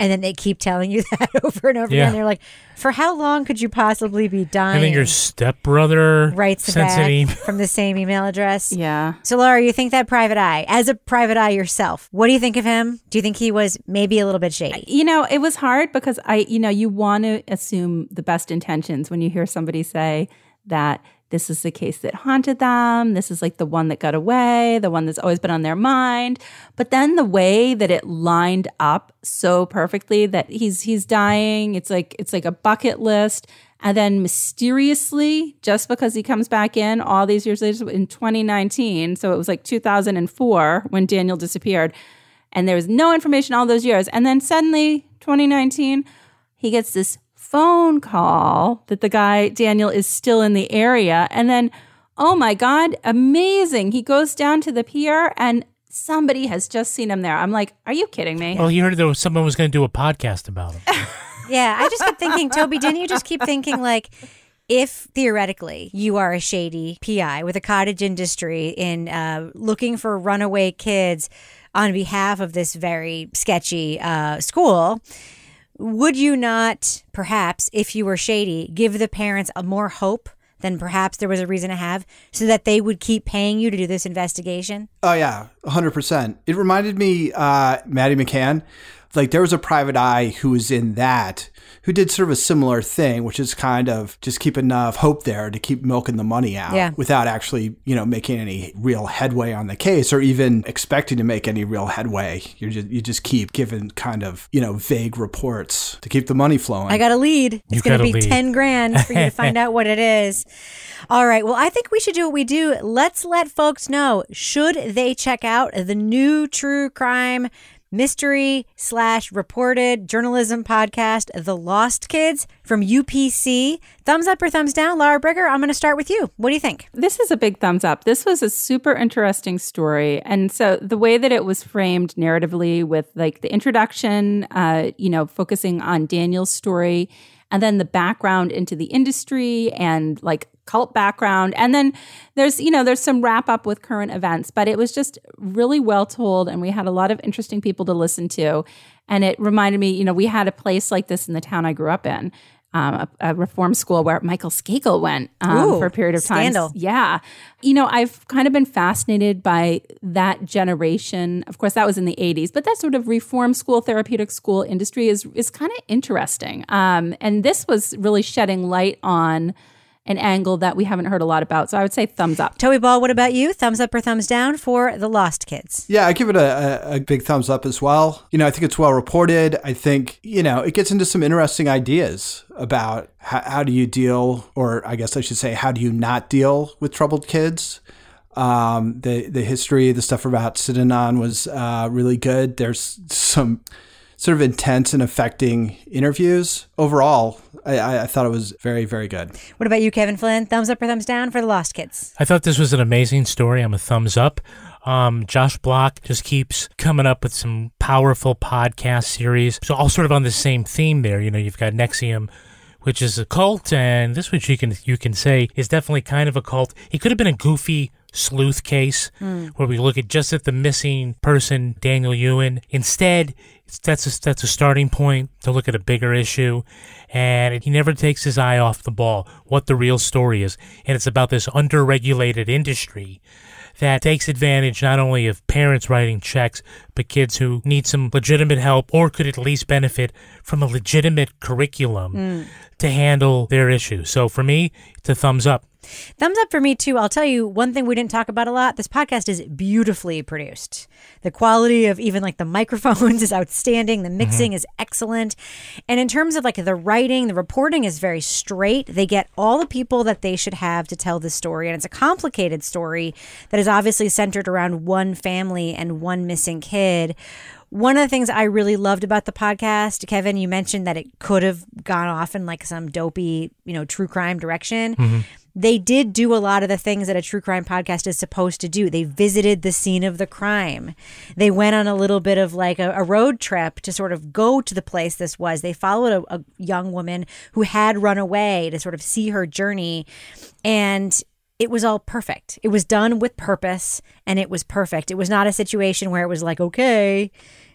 And then they keep telling you that over and over Yeah. again. They're like, for how long could you possibly be dying? I then your stepbrother writes sends back an email. from the same email address. Yeah. So Laura, you think that private eye, as a private eye yourself, what do you think of him? Do you think he was maybe a little bit shady? You know, it was hard because I, you know, you want to assume the best intentions when you hear somebody say that this is the case that haunted them. This is like the one that got away, the one that's always been on their mind. But then the way that it lined up so perfectly that he's he's dying, it's like it's like a bucket list. And then mysteriously, just because he comes back in all these years later in 2019, so it was like 2004 when Daniel disappeared, and there was no information all those years. And then suddenly, 2019, he gets this phone call that the guy, Daniel, is still in the area. And then, oh my God, amazing. He goes down to the pier and somebody has just seen him there. I'm like, are you kidding me? Well, you heard there was someone was going to do a podcast about him. Yeah, I just kept thinking, Toby, didn't you just keep thinking like if theoretically you are a shady PI with a cottage industry in uh, looking for runaway kids on behalf of this very sketchy uh, school, would you not perhaps, if you were shady, give the parents a more hope than perhaps there was a reason to have so that they would keep paying you to do this investigation? Oh yeah, hundred percent. It reminded me, uh, Maddie McCann. Like there was a private eye who was in that, who did sort of a similar thing, which is kind of just keep enough hope there to keep milking the money out Yeah. without actually, you know, making any real headway on the case or even expecting to make any real headway. You just you just keep giving kind of you know vague reports to keep the money flowing. I got a lead. It's You going to be lead. 10 grand for you to find out what it is. All right. Well, I think we should do what we do. Let's let folks know should they check out the new true crime mystery slash reported journalism podcast, The Lost Kids from UPC. Thumbs up or thumbs down? Laura Bricker, I'm going to start with you. What do you think? This is a big thumbs up. This was a super interesting story. And so the way that it was framed narratively with like the introduction, uh, you know, focusing on Daniel's story and then the background into the industry and like cult background. And then there's, you know, there's some wrap up with current events, but it was just really well told. And we had a lot of interesting people to listen to. And it reminded me, you know, we had a place like this in the town I grew up in. Um, a, a reform school where Michael Skakel went um, Ooh, for a period of time. scandal. Yeah. You know, I've kind of been fascinated by that generation. Of course, that was in the 80s, but that sort of reform school, therapeutic school industry is is kind of interesting. Um, and this was really shedding light on an angle that we haven't heard a lot about. So I would say thumbs up. Toby Ball, what about you? Thumbs up or thumbs down for The Lost Kids? Yeah, I give it a, a, a big thumbs up as well. You know, I think it's well reported. I think, you know, it gets into some interesting ideas about how, how do you deal, or I guess I should say, how do you not deal with troubled kids? Um, the, the history, the stuff about Synanon was uh, really good. There's some sort of intense and affecting interviews. Overall, I- I, I thought it was very, very good. What about you, Kevin Flynn? Thumbs up or thumbs down for The Lost Kids? I thought this was an amazing story. I'm a thumbs up. Um, Josh Bloch just keeps coming up with some powerful podcast series. So all sort of on the same theme there. You know, you've got NXIVM, which is a cult, and this which you can you can say is definitely kind of a cult. It could have been a goofy sleuth case Hmm. where we look at just at the missing person, Daniel Yuen. Instead, that's a, that's a starting point to look at a bigger issue, and he never takes his eye off the ball. What the real story is, and it's about this underregulated industry that takes advantage not only of parents writing checks, but kids who need some legitimate help or could at least benefit from a legitimate curriculum Mm. to handle their issues. So for me, it's a thumbs up. Thumbs up for me too. I'll tell you one thing we didn't talk about a lot. This podcast is beautifully produced. The quality of even like the microphones is outstanding. The mixing is excellent. And in terms of like the writing, the reporting is very straight. They get all the people that they should have to tell this story. And it's a complicated story that is obviously centered around one family and one missing kid. One of the things I really loved about the podcast, Kevin, you mentioned that it could have gone off in like some dopey, you know, true crime direction Mhm. They did do a lot of the things that a true crime podcast is supposed to do. They visited the scene of the crime. They went on a little bit of like a, a road trip to sort of go to the place this was. They followed a, a young woman who had run away to sort of see her journey. And it was all perfect. It was done with purpose and it was perfect. It was not a situation where it was like, okay,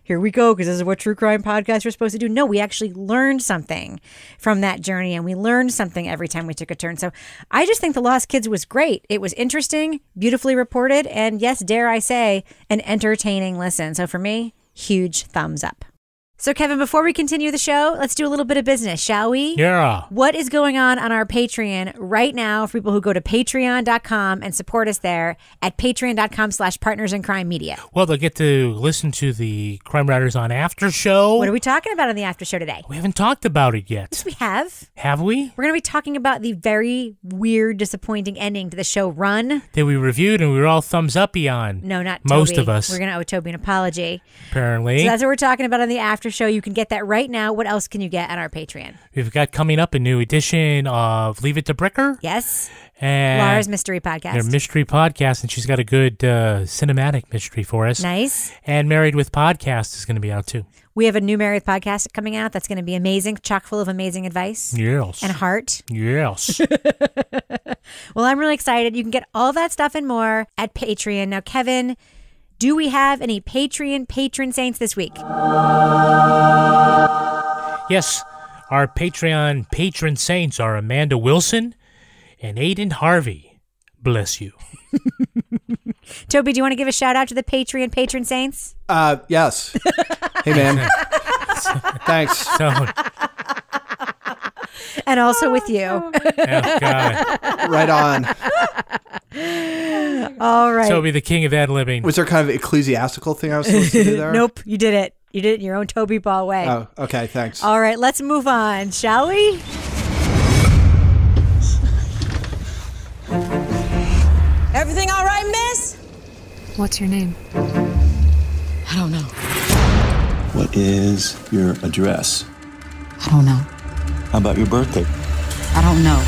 here we go, because this is what true crime podcasts are supposed to do. No, we actually learned something from that journey and we learned something every time we took a turn. So I just think The Lost Kids was great. It was interesting, beautifully reported, and yes, dare I say, an entertaining listen. So for me, huge thumbs up. So, Kevin, before we continue the show, let's do a little bit of business, shall we? Yeah. What is going on on our Patreon right now for people who go to patreon.com and support us there at patreon.com slash partners in crime media? Well, they'll get to listen to the Crime Writers on After Show. What are we talking about on the after show today? We haven't talked about it yet. Yes, we have. Have we? We're going to be talking about the very weird, disappointing ending to the show Run. That we reviewed and we were all thumbs uppy on. No, not most of us. We're going to owe Toby an apology. apparently. So that's what we're talking about on the after show. You can get that right now. What else can you get on our Patreon? We've got coming up a new edition of Leave It to Bricker. Yes. And Laura's mystery podcast. Their mystery podcast, and she's got a good uh, cinematic mystery for us. Nice. And Married with Podcast is going to be out too. We have a new married podcast coming out that's going to be amazing, chock full of amazing advice Yes. and heart. Yes. Well, I'm really excited. You can get all that stuff and more at Patreon. Now, Kevin, do we have any Patreon patron saints this week? yes. Our Patreon patron saints are Amanda Wilson and Aiden Harvey. Bless you. Toby, do you want to give a shout out to the Patreon patron saints? Uh, yes. hey, man. Thanks. So, And also with oh, you. oh, Right on. All right. Toby, the king of ad libbing. Was there kind of ecclesiastical thing I was supposed to do there? nope, you did it. You did it in your own Toby Ball way. Oh, okay. Thanks. All right, let's move on, shall we? Everything all right, miss? What's your name? I don't know. What is your address? I don't know. How about your birthday? I don't know.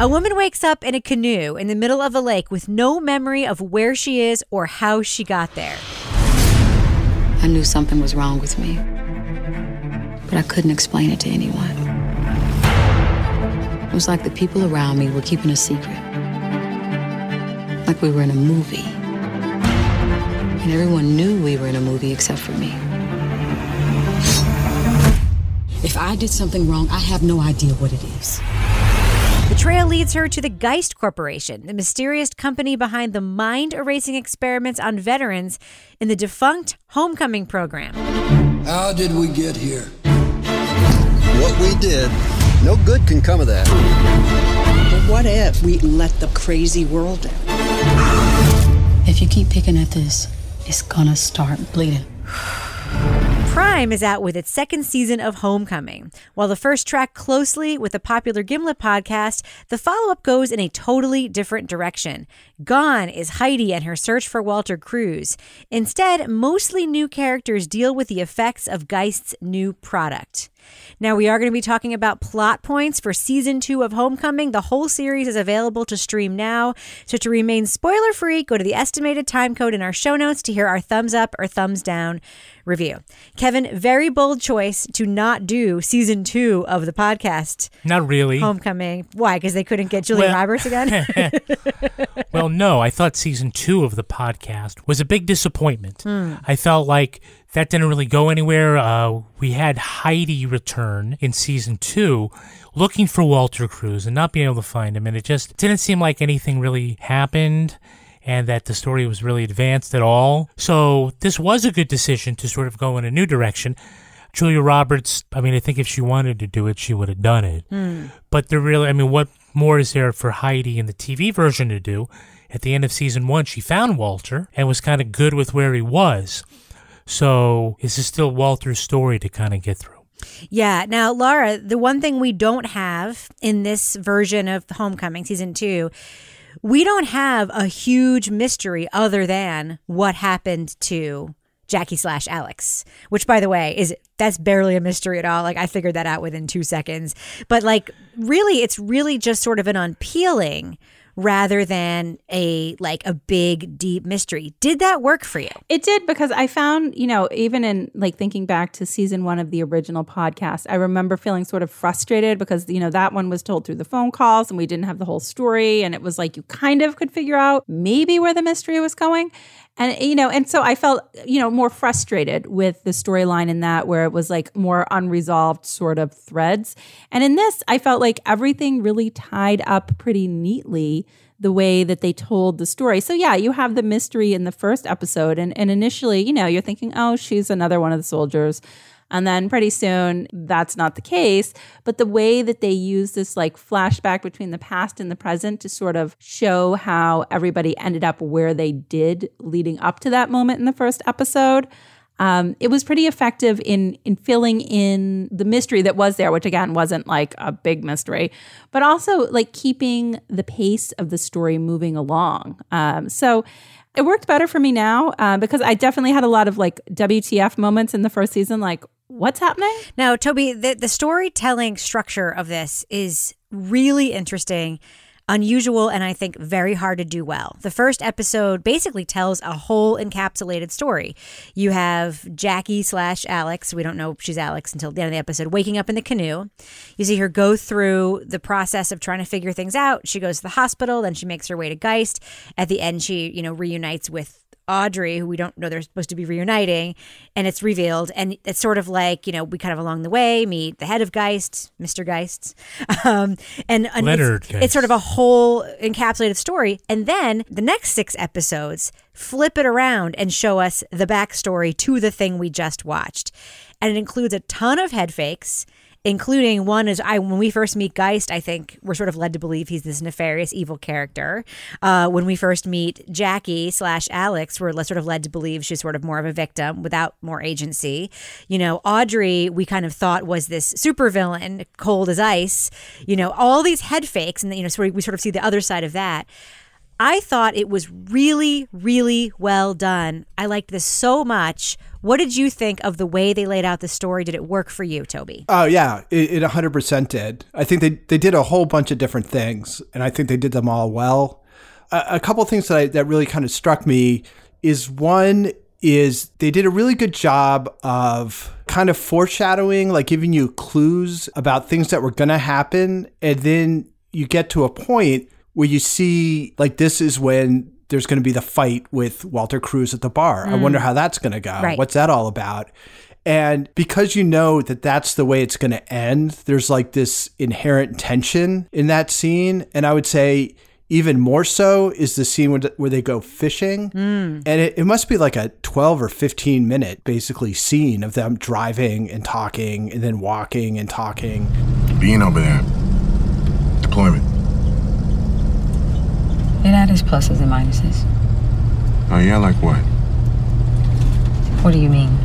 A woman wakes up in a canoe in the middle of a lake with no memory of where she is or how she got there. I knew something was wrong with me, but I couldn't explain it to anyone. It was like the people around me were keeping a secret. Like we were in a movie. And everyone knew we were in a movie except for me. If I did something wrong, I have no idea what it is. The trail leads her to the Geist Corporation, the mysterious company behind the mind erasing experiments on veterans in the defunct Homecoming program. How did we get here? What we did, no good can come of that. But what if we let the crazy world in? If you keep picking at this, it's gonna start bleeding. Prime is out with its second season of Homecoming. While the first tracked closely with the popular Gimlet podcast, the follow up goes in a totally different direction. Gone is Heidi and her search for Walter Cruz. Instead, mostly new characters deal with the effects of Geist's new product. Now, we are going to be talking about plot points for season two of Homecoming. The whole series is available to stream now. So, to remain spoiler free, go to the estimated time code in our show notes to hear our thumbs up or thumbs down review. Kevin, very bold choice to not do season two of the podcast. Not really. Homecoming. Why? Because they couldn't get Julia Well- Roberts again? well, no, I thought season two of the podcast was a big disappointment. Hmm. I felt like that didn't really go anywhere. Uh, we had Heidi return in season two looking for Walter Cruz and not being able to find him, and it just didn't seem like anything really happened. And that the story was really advanced at all. So, this was a good decision to sort of go in a new direction. Julia Roberts, I mean, I think if she wanted to do it, she would have done it. Hmm. But there really, I mean, what more is there for Heidi in the TV version to do? At the end of season one, she found Walter and was kind of good with where he was. So this is still Walter's story to kind of get through? Yeah. Now, Laura, the one thing we don't have in this version of Homecoming season two, we don't have a huge mystery other than what happened to Jackie slash Alex, which by the way is that's barely a mystery at all. Like I figured that out within two seconds. But like really, it's really just sort of an unpeeling rather than a like a big deep mystery. Did that work for you? It did because I found, you know, even in like thinking back to season one of the original podcast, I remember feeling sort of frustrated because, you know, that one was told through the phone calls and we didn't have the whole story. And it was like you kind of could figure out maybe where the mystery was going. And, you know, and so I felt, you know, more frustrated with the storyline in that where it was like more unresolved sort of threads. And in this, I felt like everything really tied up pretty neatly the way that they told the story. So yeah, you have the mystery in the first episode and, and initially, you know, you're thinking, oh, she's another one of the soldiers. And then pretty soon that's not the case. But the way that they use this like flashback between the past and the present to sort of show how everybody ended up where they did leading up to that moment in the first episode. Um, it was pretty effective in in filling in the mystery that was there, which again wasn't like a big mystery, but also like keeping the pace of the story moving along. Um, so it worked better for me now uh, because I definitely had a lot of like WTF moments in the first season, like what's happening? Now, Toby, the, the storytelling structure of this is really interesting, unusual, and I think very hard to do well. The first episode basically tells a whole encapsulated story. You have Jackie slash Alex, we don't know if she's Alex until the end of the episode, waking up in the canoe. You see her go through the process of trying to figure things out. She goes to the hospital, then she makes her way to Geist. At the end, she, you know, reunites with Audrey, who we don't know they're supposed to be reuniting, and it's revealed. And it's sort of like, you know, we kind of along the way meet the head of Geist, Mr. Geist. Um, and, and Leonard it's, Geist. it's sort of a whole encapsulated story. And then the next six episodes flip it around and show us the backstory to the thing we just watched. And it includes a ton of head fakes including one is I when we first meet Geist, I think we're sort of led to believe he's this nefarious evil character. Uh, when we first meet Jackie slash Alex, we're sort of led to believe she's sort of more of a victim without more agency. You know, Audrey, we kind of thought was this supervillain, cold as ice. You know, all these head fakes, and you know, so we sort of see the other side of that. I thought it was really, really well done. I liked this so much. What did you think of the way they laid out the story? Did it work for you, Toby? Oh yeah, it, it 100% did. I think they, they did a whole bunch of different things, and I think they did them all well. A, a couple things that I, that really kind of struck me is one, is they did a really good job of kind of foreshadowing, like giving you clues about things that were going to happen. And then you get to a point where you see, like, this is when there's going to be the fight with Walter Cruz at the bar. I Mm. wonder how that's going to go. Right. What's that all about? And because you know that that's the way it's going to end, there's like this inherent tension in that scene. And I would say even more so is the scene where, where they go fishing. Mm. And it, it must be like a 12 or 15 minute basically scene of them driving and talking and then walking and talking. Being over there, deployment. It had its pluses and minuses. Oh, yeah, like what? What do you mean?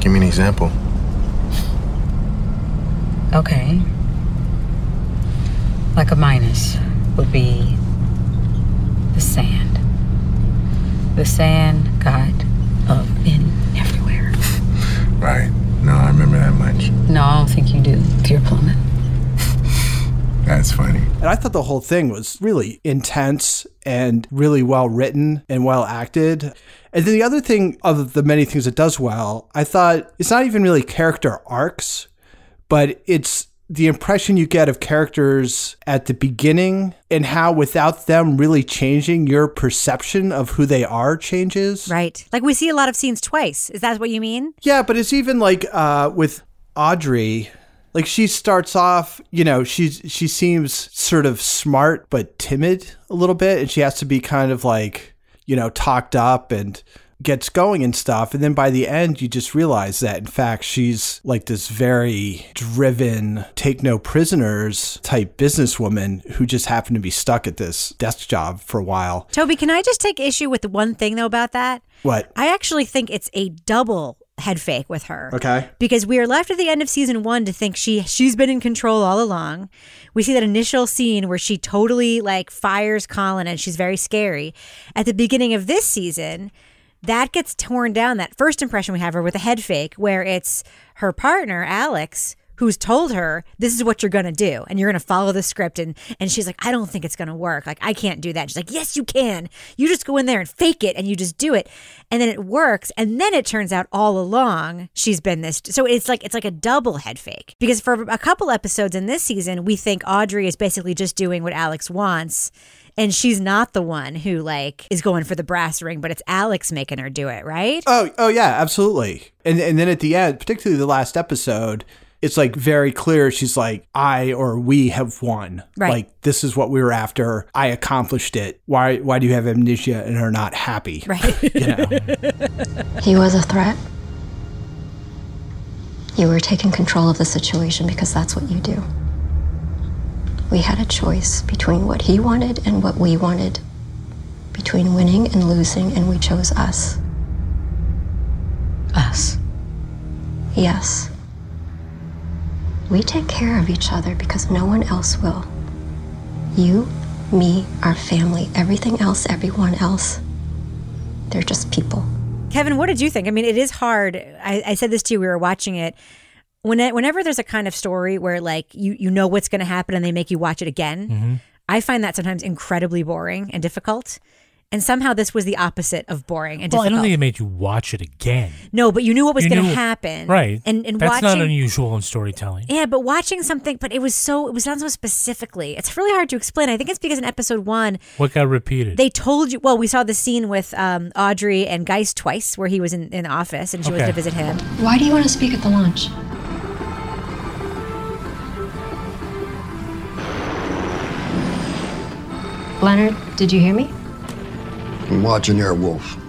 Give me an example. Okay. Like a minus would be the sand. The sand got up in everywhere. Right. No, I remember that much. No, I don't think you do. Dear plummet. That's funny. And I thought the whole thing was really intense and really well written and well acted. And then the other thing of the many things it does well, I thought it's not even really character arcs, but it's the impression you get of characters at the beginning and how without them really changing your perception of who they are changes. Right. Like we see a lot of scenes twice. Is that what you mean? Yeah, but it's even like uh, with Audrey. Like she starts off, you know, she's she seems sort of smart but timid a little bit, and she has to be kind of like, you know, talked up and gets going and stuff. And then by the end, you just realize that in fact she's like this very driven, take no prisoners type businesswoman who just happened to be stuck at this desk job for a while. Toby, can I just take issue with the one thing though about that? What? I actually think it's a double head fake with her. Okay. Because we are left at the end of season one to think she she's been in control all along. We see that initial scene where she totally like fires Colin and she's very scary. At the beginning of this season, that gets torn down. That first impression we have her with a head fake, where it's her partner, Alex, who's told her this is what you're gonna do and you're gonna follow the script and and she's like i don't think it's gonna work. Like i can't do that. She's like yes you can. You just go in there and fake it and you just do it. And then it works and then it turns out all along she's been this so it's like it's like a double head fake. Because for a couple episodes in this season we think audrey is basically just doing what alex wants and she's not the one who like is going for the brass ring but it's alex making her do it right? Oh, oh yeah, absolutely. And and then at the end, particularly the last episode, it's like very clear. She's like, "I or we have won. Right. Like this is what we were after. I accomplished it. Why why do you have amnesia and are not happy? Right. you know. He was a threat. You were taking control of the situation because that's what you do. We had a choice between what he wanted and what we wanted, between winning and losing, and we chose us. Us. Yes. We take care of each other because no one else will. You, me, our family, everything else, everyone else. They're just people. Kevin, what did you think? I mean, it is hard. I, I said this to you. We were watching it. When it, whenever there's a kind of story where like you you know what's going to happen and they make you watch it again, Mm-hmm. I find that sometimes incredibly boring and difficult. And somehow this was the opposite of boring and Well, I don't think it made you watch it again. no, but you knew what was You going to knew- happen, Right. And and That's watching not unusual in storytelling. Yeah, but watching something, but it was so it was done so specifically. It's really hard to explain. I think it's because in episode one What got repeated? they told you. Well, we saw the scene with um, Audrey and Geist twice, where he was in, in the office and she went Okay. to visit him. Why do you want to speak at the lunch? Leonard, did you hear me? I'm watching Airwolf.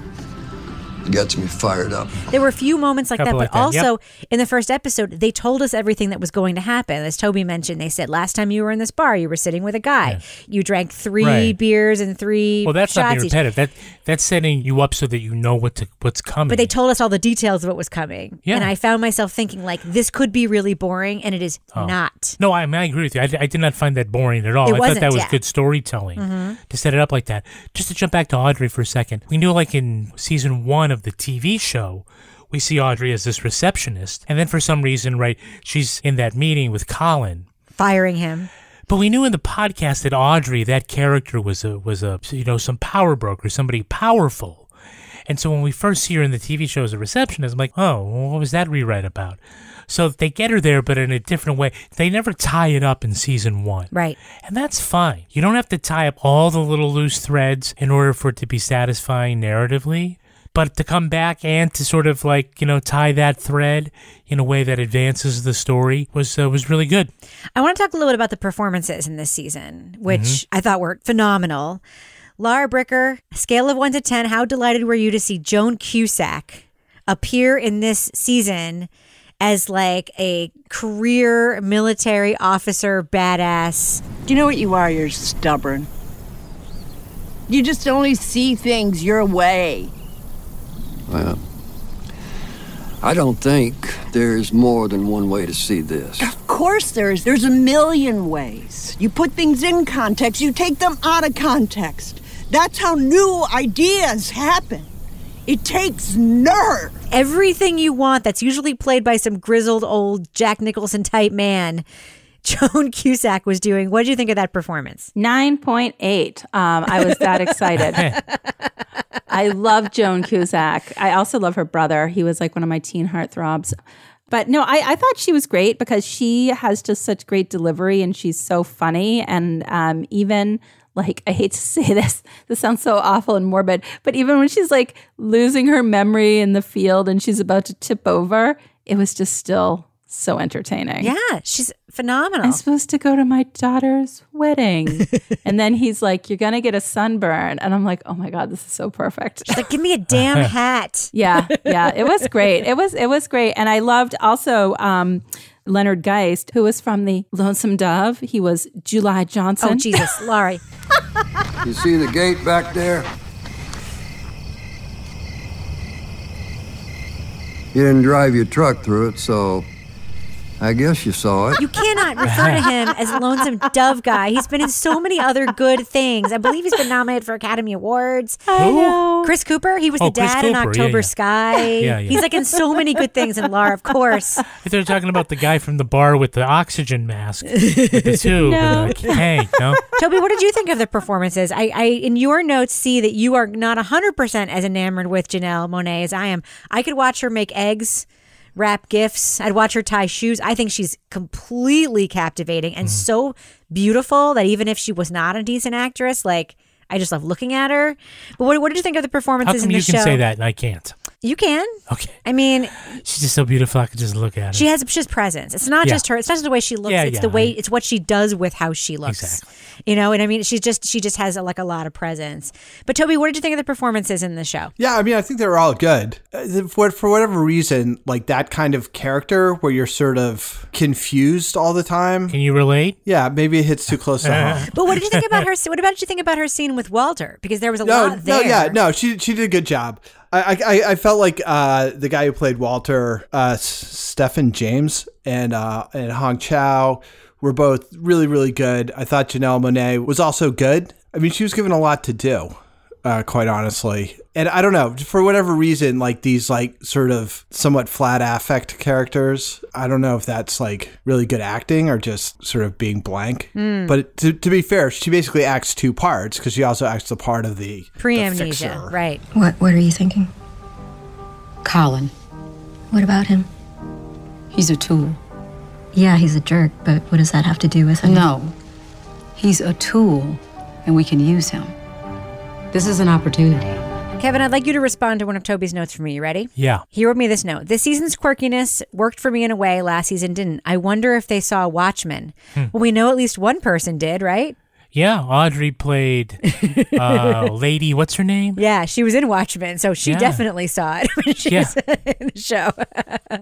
It gets me fired up. There were a few moments like that, Couple but like that, yep. also in the first episode, they told us everything that was going to happen. As Toby mentioned, they said last time you were in this bar, you were sitting with a guy. You drank three Right. beers and three well, that's not shots being repetitive. That that's setting you up so that you know what to what's coming. But they told us all the details of what was coming. Yeah. And I found myself thinking, like, this could be really boring, and it is Oh. not. No, I, mean, I agree with you. I, I did not find that boring at all. It I thought wasn't, that was yeah. good storytelling Mhm. to set it up like that. Just to jump back to Audrey for a second, we knew like in season one of the TV show, we see Audrey as this receptionist, and then for some reason, right, she's in that meeting with Colin. Firing him. But we knew in the podcast that Audrey, that character was a was a you know some power broker, somebody powerful. And so when we first see her in the TV show as a receptionist, I'm like, oh, what was that rewrite about? So they get her there, but in a different way. They never tie it up in season one. Right. And that's fine. You don't have to tie up all the little loose threads in order for it to be satisfying narratively. But to come back and to sort of like, you know, tie that thread in a way that advances the story was uh, was really good. I want to talk a little bit about the performances in this season, which Mhm. I thought were phenomenal. Laura Bricker, scale of one to 10, how delighted were you to see Joan Cusack appear in this season as like a career military officer badass? Do you know what you are? You're stubborn. You just only see things your way. Well, I don't think there's more than one way to see this. Of course there is. There's a million ways. You put things in context, you take them out of context. That's how new ideas happen. It takes nerve. Everything you want that's usually played by some grizzled old Jack Nicholson type man. Joan Cusack was doing. What did you think of that performance? 9.8. Um, I was that excited. I love Joan Cusack. I also love her brother. He was like one of my teen heartthrobs. But no, I, I thought she was great because she has just such great delivery and she's so funny. And um, even like, I hate to say this, this sounds so awful and morbid, but even when she's like losing her memory in the field and she's about to tip over, it was just still so entertaining. Yeah, she's phenomenal. I'm supposed to go to my daughter's wedding. and then he's like, You're going to get a sunburn. And I'm like, Oh my God, this is so perfect. She's like, Give me a damn hat. yeah, yeah. It was great. It was, it was great. And I loved also, um, Leonard Geist, who was from the Lonesome Dove. He was July Johnson. Oh, Jesus, Laurie. You see the gate back there? You didn't drive your truck through it, so I guess you saw it. You cannot refer to him as Lonesome Dove Guy. He's been in so many other good things. I believe he's been nominated for Academy Awards. I Who? know. Chris Cooper, he was Oh, the Chris dad in Cooper, yeah, October yeah. Sky. Yeah, yeah. He's like in so many good things. in Laura, of course. They're talking about the guy from the bar with the oxygen mask, with the tube. No. and the tank, no? Toby, what did you think of the performances? I, I, in your notes, see that you are not 100% as enamored with Janelle Monáe as I am. I could watch her make eggs, wrap gifts. I'd watch her tie shoes. I think she's completely captivating Mm-hmm. and so beautiful that even if she was not a decent actress, like, I just love looking at her. But what, what did you think of the How performances come in the you show? can say that and I can't? You can. Okay. I mean, She's just so beautiful. I could just look at her. she has she has presence. It's not Yeah. just her. It's not just the way she looks. Yeah, it's yeah, the way. I- it's what she does with how she looks. Exactly. You know, and I mean, she's just she just has a, like a lot of presence. But Toby, what did you think of the performances in the show? Yeah, I mean, I think they were all good. Uh, For, for whatever reason, like that kind of character where you're sort of confused all the time. Can you relate? Yeah, maybe it hits too close to home. But what did you think about her? What about did you think about her scene with Walter? Because there was a no, lot there. no, no, yeah, no, she she did a good job. I I, I felt like uh, the guy who played Walter, uh, Stephan James, and uh, and Hong Chau were both really really good. I thought Janelle Monáe was also good. I mean, she was given a lot to do, uh, quite honestly. And I don't know for whatever reason, like these like sort of somewhat flat affect characters. I don't know if that's like really good acting or just sort of being blank. Hmm. But to, to be fair, she basically acts two parts because she also acts the part of the the Pre-amnesia, fixer. right? What What are you thinking? Colin. What about him? He's a tool. Yeah, he's a jerk, but what does that have to do with him? No. He's a tool, and we can use him. This is an opportunity. Kevin, I'd like you to respond to one of Toby's notes for me. You ready? Yeah. He wrote me this note. This season's quirkiness worked for me in a way last season didn't. I wonder if they saw Watchmen. Hmm. Well, we know at least one person did, right? Yeah, Audrey played uh, Lady. What's her name? Yeah, she was in Watchmen, so she Yeah. definitely saw it when she Yeah. was in the show.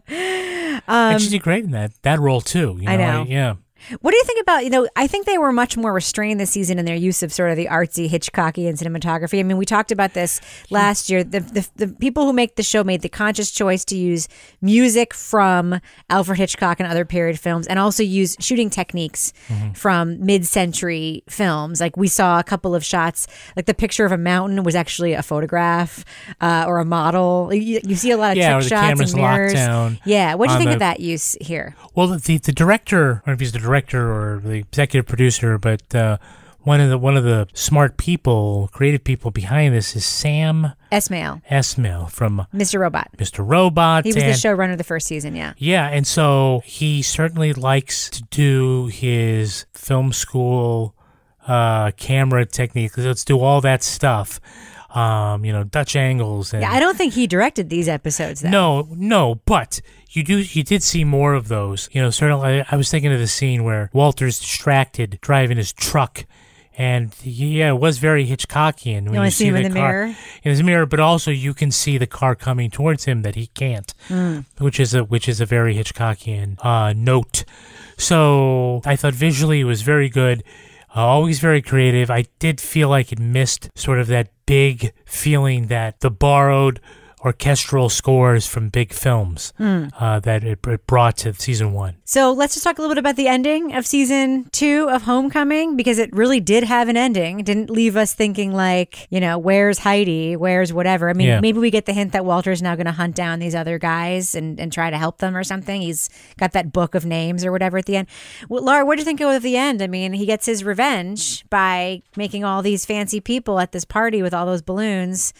and she did great in that that role too. You Um, I know. yeah. What do you think about, you know, I think they were much more restrained this season in their use of sort of the artsy Hitchcockian cinematography. I mean, we talked about this last year. The, the, the people who make the show made the conscious choice to use music from Alfred Hitchcock and other period films and also use shooting techniques from mid century films. Like we saw a couple of shots, like the picture of a mountain was actually a photograph uh, or a model. You, you see a lot of Yeah, trick shots camera's and locked mirrors. down Yeah. What do you think the- of that use here? Well, the the director, or if he's the director or the executive producer, but uh, one of the one of the smart people, creative people behind this is Sam Esmail, Esmail from Mr. Robot. Mr. Robot. He was the and- showrunner the first season, yeah. Yeah, and so he certainly likes to do his film school uh, camera technique. Let's do all that stuff. Um, you know, Dutch angles and Yeah, I don't think he directed these episodes though. no, no, but you do you did see more of those. You know, certainly I was thinking of the scene where Walter's distracted driving his truck. And yeah, it was very Hitchcockian. when only see him in the car- mirror? In his mirror, but also you can see the car coming towards him that he can't, Mm. which is a which is a very Hitchcockian uh, note. So I thought visually it was very good, Uh, always very creative. I did feel like it missed sort of that big feeling that the borrowed orchestral scores from big films Hmm. uh, that it, it brought to season one. So let's just talk a little bit about the ending of season two of Homecoming because it really did have an ending. It didn't leave us thinking like, you know, where's Heidi? Where's whatever? I mean, Yeah. maybe we get the hint that Walter's now going to hunt down these other guys and, and try to help them or something. He's got that book of names or whatever at the end. Well, Laura, what do you think of the end? I mean, he gets his revenge by making all these fancy people at this party with all those balloons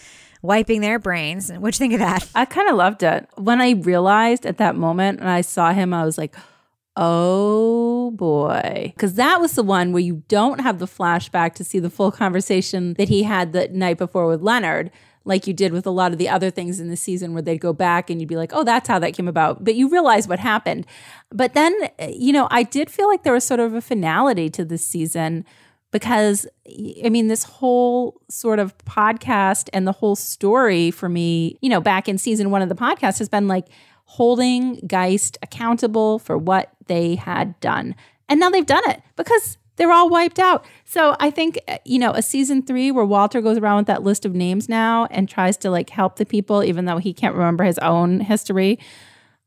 wiping their brains. What'd you think of that? I kind of loved it. When I realized at that moment and I saw him, I was like, oh boy. Because that was the one where you don't have the flashback to see the full conversation that he had the night before with Leonard. Like you did with a lot of the other things in the season, where they'd go back and you'd be like, oh, that's how that came about. But you realize what happened. But then, you know, I did feel like there was sort of a finality to this season because I mean, this whole sort of podcast and the whole story for me, you know, back in season one of the podcast has been like holding Geist accountable for what they had done. And now they've done it because they're all wiped out. So I think, you know, a season three where Walter goes around with that list of names now and tries to like help the people, even though he can't remember his own history.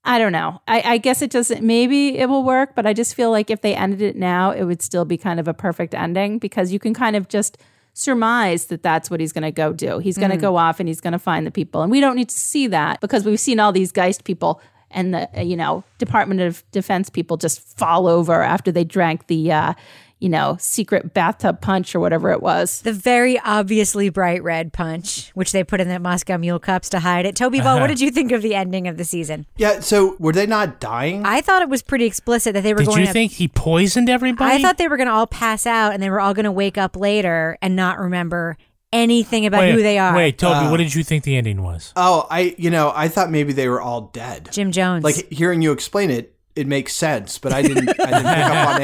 I don't know. I, I guess it doesn't, maybe it will work, but I just feel like if they ended it now, it would still be kind of a perfect ending because you can kind of just surmise that that's what he's going to go do. He's going to Mm. go off and he's going to find the people. And we don't need to see that because we've seen all these Geist people and the, you know, Department of Defense people just fall over after they drank the, uh, you know, secret bathtub punch or whatever it was. The very obviously bright red punch, which they put in the Moscow Mule cups to hide it. Toby Ball, Uh-huh. what did you think of the ending of the season? Yeah, so were they not dying? I thought it was pretty explicit that they were going Did going you to. think he poisoned everybody? I thought they were going to all pass out and they were all going to wake up later and not remember anything about wait, who they are. Wait, Toby, Uh, what did you think the ending was? Oh, I you know I thought maybe they were all dead. Jim Jones. Like hearing you explain it, it makes sense, but I didn't. I didn't pick up on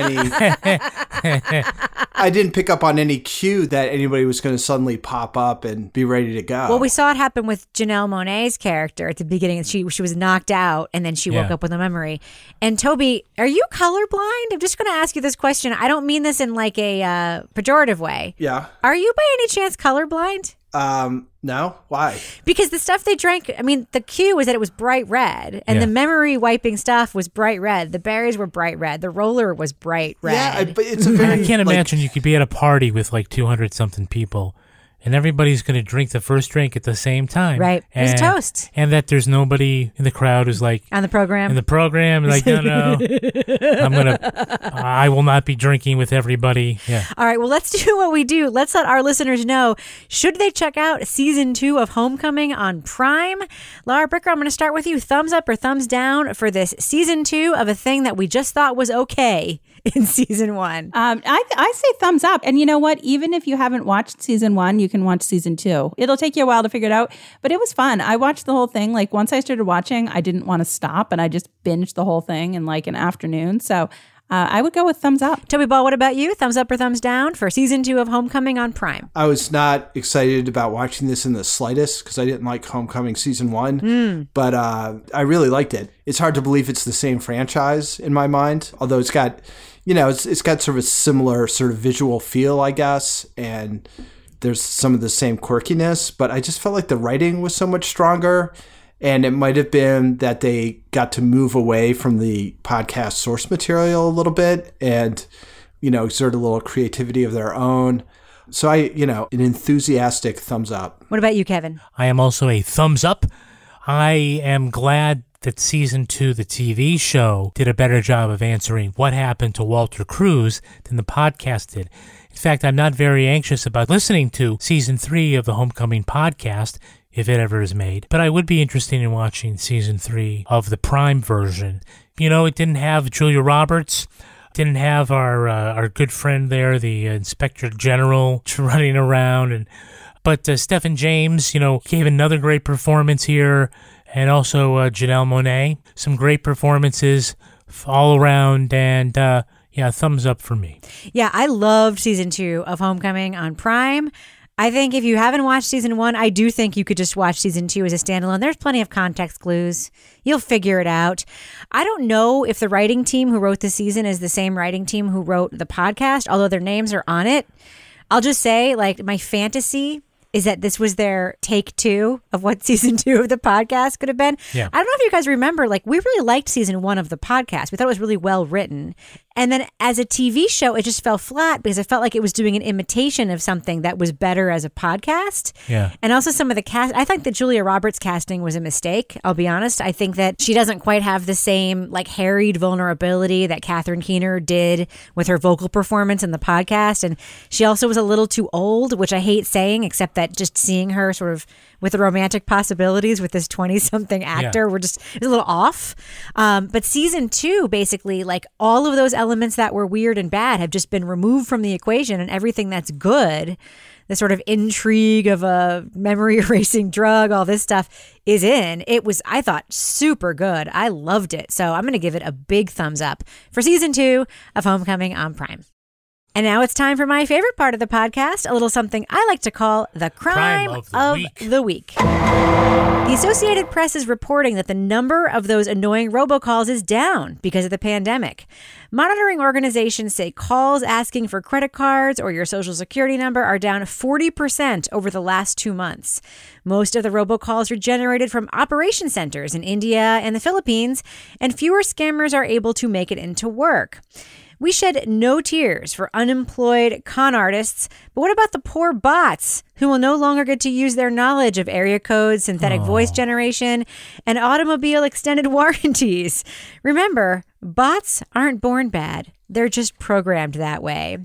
any. I didn't pick up on any cue that anybody was going to suddenly pop up and be ready to go. Well, we saw it happen with Janelle Monáe's character at the beginning. She she was knocked out and then she woke up with a memory. And Toby, are you colorblind? I'm just going to ask you this question. I don't mean this in like a uh, pejorative way. yeah. Are you by any chance colorblind? Um. No. Why? Because the stuff they drank, I mean, the cue was that it was bright red, and Yeah. the memory wiping stuff was bright red. The berries were bright red. The roller was bright red. Yeah, I- but it's a very. I can't like- imagine you could be at a party with like 200 something people and everybody's going to drink the first drink at the same time. Right. And- toast. And that there's nobody in the crowd who's like, on the program. in the program, like, no, no, I'm to, I will not be drinking with everybody. Yeah. All right, well, let's do what we do. Let's let our listeners know should they check out season two of Homecoming on Prime? Laura Bricker, I'm going to start with you. Thumbs up or thumbs down for this season two of a thing that we just thought was okay in season one? Um, I, I say thumbs up. And you know what? Even if you haven't watched season one, you can watch season two. It'll take you a while to figure it out, but it was fun. I watched the whole thing. Like once I started watching, I didn't want to stop and I just binged the whole thing in like an afternoon. So uh, I would go with thumbs up. Toby Ball, what about you? Thumbs up or thumbs down for season two of Homecoming on Prime? I was not excited about watching this in the slightest because I didn't like Homecoming season one, Mm. but uh, I really liked it. It's hard to believe it's the same franchise in my mind, although it's got, you know, it's it's got sort of a similar sort of visual feel, I guess, and there's some of the same quirkiness. But I just felt like the writing was so much stronger. And it might have been that they got to move away from the podcast source material a little bit and, you know, exert a little creativity of their own. So I, you know, an enthusiastic thumbs up. What about you, Kevin? I am also a thumbs up. I am glad that season two, the TV show, did a better job of answering what happened to Walter Cruz than the podcast did. In fact, I'm not very anxious about listening to season three of the Homecoming podcast if it ever is made, but I would be interested in watching season three of the Prime version. You know, it didn't have Julia Roberts. Didn't have our uh, our good friend there, the Inspector General, running around, and but uh, Stephan James, you know, gave another great performance here, and also uh, Janelle Monáe, some great performances all around, and uh, yeah, thumbs up for me. Yeah, I loved season two of Homecoming on Prime. I think if you haven't watched season one, I do think you could just watch season two as a standalone. There's plenty of context clues. You'll figure it out. I don't know if the writing team who wrote the season is the same writing team who wrote the podcast, although their names are on it. I'll just say, like, my fantasy is that this was their take two of what season two of the podcast could have been. Yeah. I don't know if you guys remember, like, we really liked season one of the podcast. We thought it was really well written. And then as a TV show, it just fell flat because it felt like it was doing an imitation of something that was better as a podcast. Yeah. And also some of the cast, I think that Julia Roberts casting was a mistake. I'll be honest. I think that she doesn't quite have the same like harried vulnerability that Catherine Keener did with her vocal performance in the podcast. And she also was a little too old, which I hate saying, except that just seeing her sort of with the romantic possibilities with this 20 something actor, Yeah. we're just a little off. Um, but season two, basically, like all of those elements that were weird and bad have just been removed from the equation, and everything that's good, the sort of intrigue of a memory erasing drug, all this stuff is in. It was, I thought, super good. I loved it. So I'm going to give it a big thumbs up for season two of Homecoming on Prime. And now it's time for my favorite part of the podcast, a little something I like to call the crime, Crime of the week. the week. The Associated Press is reporting that the number of those annoying robocalls is down because of the pandemic. Monitoring organizations say calls asking for credit cards or your social security number are down 40% over the last two months. Most of the robocalls are generated from operation centers in India and the Philippines, and fewer scammers are able to make it into work. We shed no tears for unemployed con artists, but what about the poor bots who will no longer get to use their knowledge of area codes, synthetic voice generation, and automobile extended warranties? Remember, bots aren't born bad. They're just programmed that way.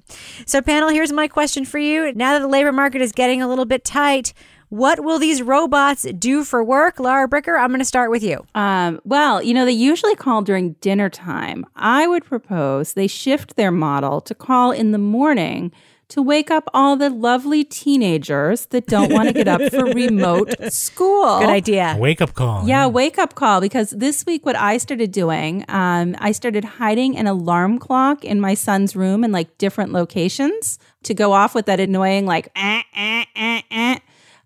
So, panel, here's my question for you. Now that the labor market is getting a little bit tight, what will these robots do for work? Laura Bricker, I'm going to start with you. Um, well, you know, they usually call during dinner time. I would propose they shift their model to call in the morning to wake up all the lovely teenagers that don't want to get up for remote school. Good idea. Wake up call. Yeah, wake up call. Because this week, what I started doing, um, I started hiding an alarm clock in my son's room in like different locations to go off with that annoying, like, eh, eh, eh, eh.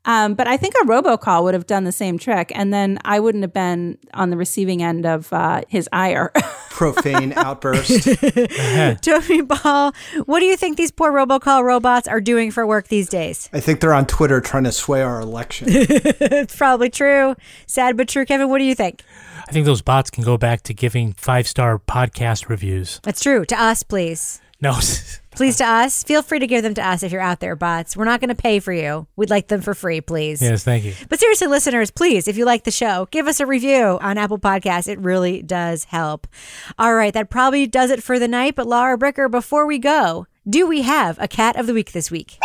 Um, but I think a robocall would have done the same trick, and then I wouldn't have been on the receiving end of uh, his ire. Profane outburst. Toby Ball, what do you think these poor robocall robots are doing for work these days? I think they're on Twitter trying to sway our election. it's probably true. Sad but true. Kevin, what do you think? I think those bots can go back to giving five star podcast reviews. That's true. To us, please. No, Please to us. Feel free to give them to us if you're out there, bots. We're not going to pay for you. We'd like them for free, please. yes, thank you. But seriously, listeners, please, if you like the show, give us a review on Apple Podcasts. It really does help. All right, that probably does it for the night. But Laura Bricker, before we go, do we have a cat of the week this week?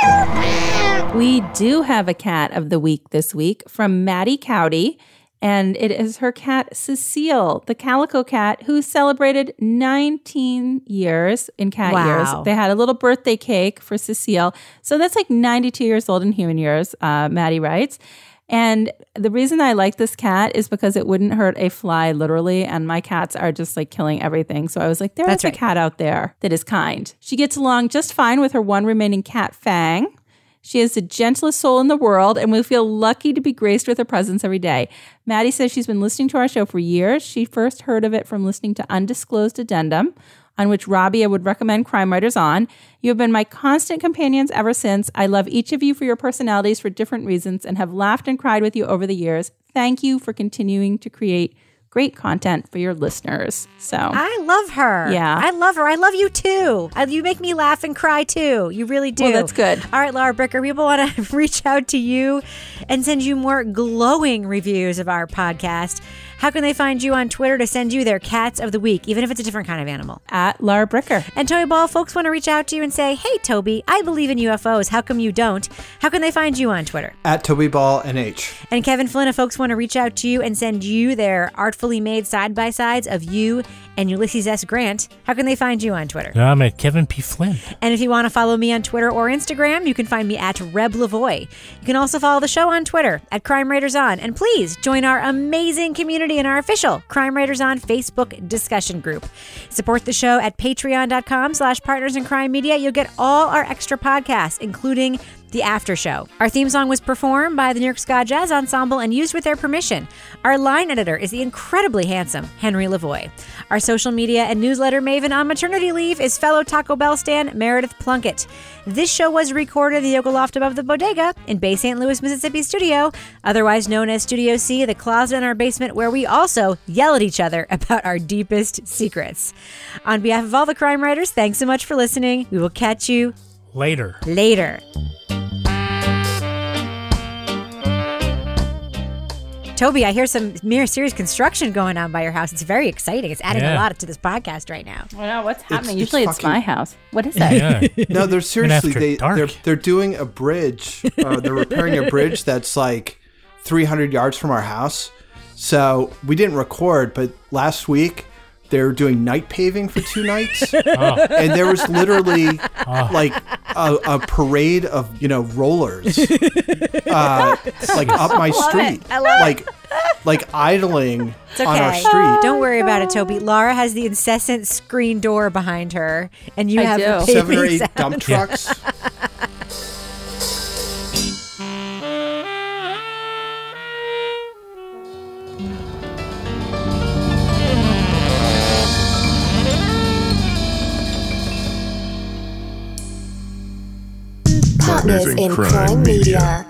We do have a cat of the week this week from Maddie Cowdy, and it is her cat Cecile, the calico cat, who celebrated 19 years in cat Wow. years. They had a little birthday cake for Cecile. So that's like 92 years old in human years, uh, Maddie writes. And the reason I like this cat is because it wouldn't hurt a fly, literally. And my cats are just like killing everything. So I was like, there's That's a right. cat out there that is kind. She gets along just fine with her one remaining cat, Fang. She is the gentlest soul in the world, and we feel lucky to be graced with her presence every day. Maddie says she's been listening to our show for years. She first heard of it from listening to Undisclosed Addendum, on which Rabia would recommend Crime Writers on. You have been my constant companions ever since. I love each of you for your personalities for different reasons and have laughed and cried with you over the years. Thank you for continuing to create great content for your listeners. So I love her. Yeah. I love her. I love you too. Uh, You make me laugh and cry too. You really do. Well, that's good. All right, Laura Bricker, people want to reach out to you and send you more glowing reviews of our podcast. How can they find you on Twitter to send you their cats of the week, even if it's a different kind of animal? At Laura Bricker. And Toby Ball, folks want to reach out to you and say, hey, Toby, I believe in UFOs. How come you don't? How can they find you on Twitter? At Toby Ball NH. And Kevin Flynn, if folks want to reach out to you and send you their artfully made side by sides of you and Ulysses S. Grant, how can they find you on Twitter? I'm at Kevin P. Flynn. And if you want to follow me on Twitter or Instagram, you can find me at Reb Lavoie. You can also follow the show on Twitter at Crime Writers On. And please join our amazing community in our official Crime Writers On Facebook discussion group. Support the show at patreon.com slash partners in crime media. You'll get all our extra podcasts, including the After Show. Our theme song was performed by the New York Ska Jazz Ensemble and used with their permission. Our line editor is the incredibly handsome Henry Lavoie. Our social media and newsletter maven on maternity leave is fellow Taco Bell stand Meredith Plunkett. This show was recorded in the Yoga Loft above the bodega in Bay St. Louis, Mississippi studio, otherwise known as Studio C, the closet in our basement where we also yell at each other about our deepest secrets. On behalf of all the crime writers, thanks so much for listening. We will catch you Later. later. Toby, I hear some mere serious construction going on by your house. It's very exciting. It's adding a lot to this podcast right now. I know what's happening. it's Usually it's, fucking- my house. What is that? no, they're seriously they dark. they're they're doing a bridge. Uh, they're repairing a bridge that's like 300 yards from our house. So we didn't record, but last week they were doing night paving for two nights, Oh. and there was literally like a, a parade of you know rollers, uh, like up my love street, it. I love it. like like idling It's on our okay. street. Don't worry about it, Toby. Laura has the incessant screen door behind her, and you I have do. Seven or baby eight dump sounds. trucks. Partners in Crime Media.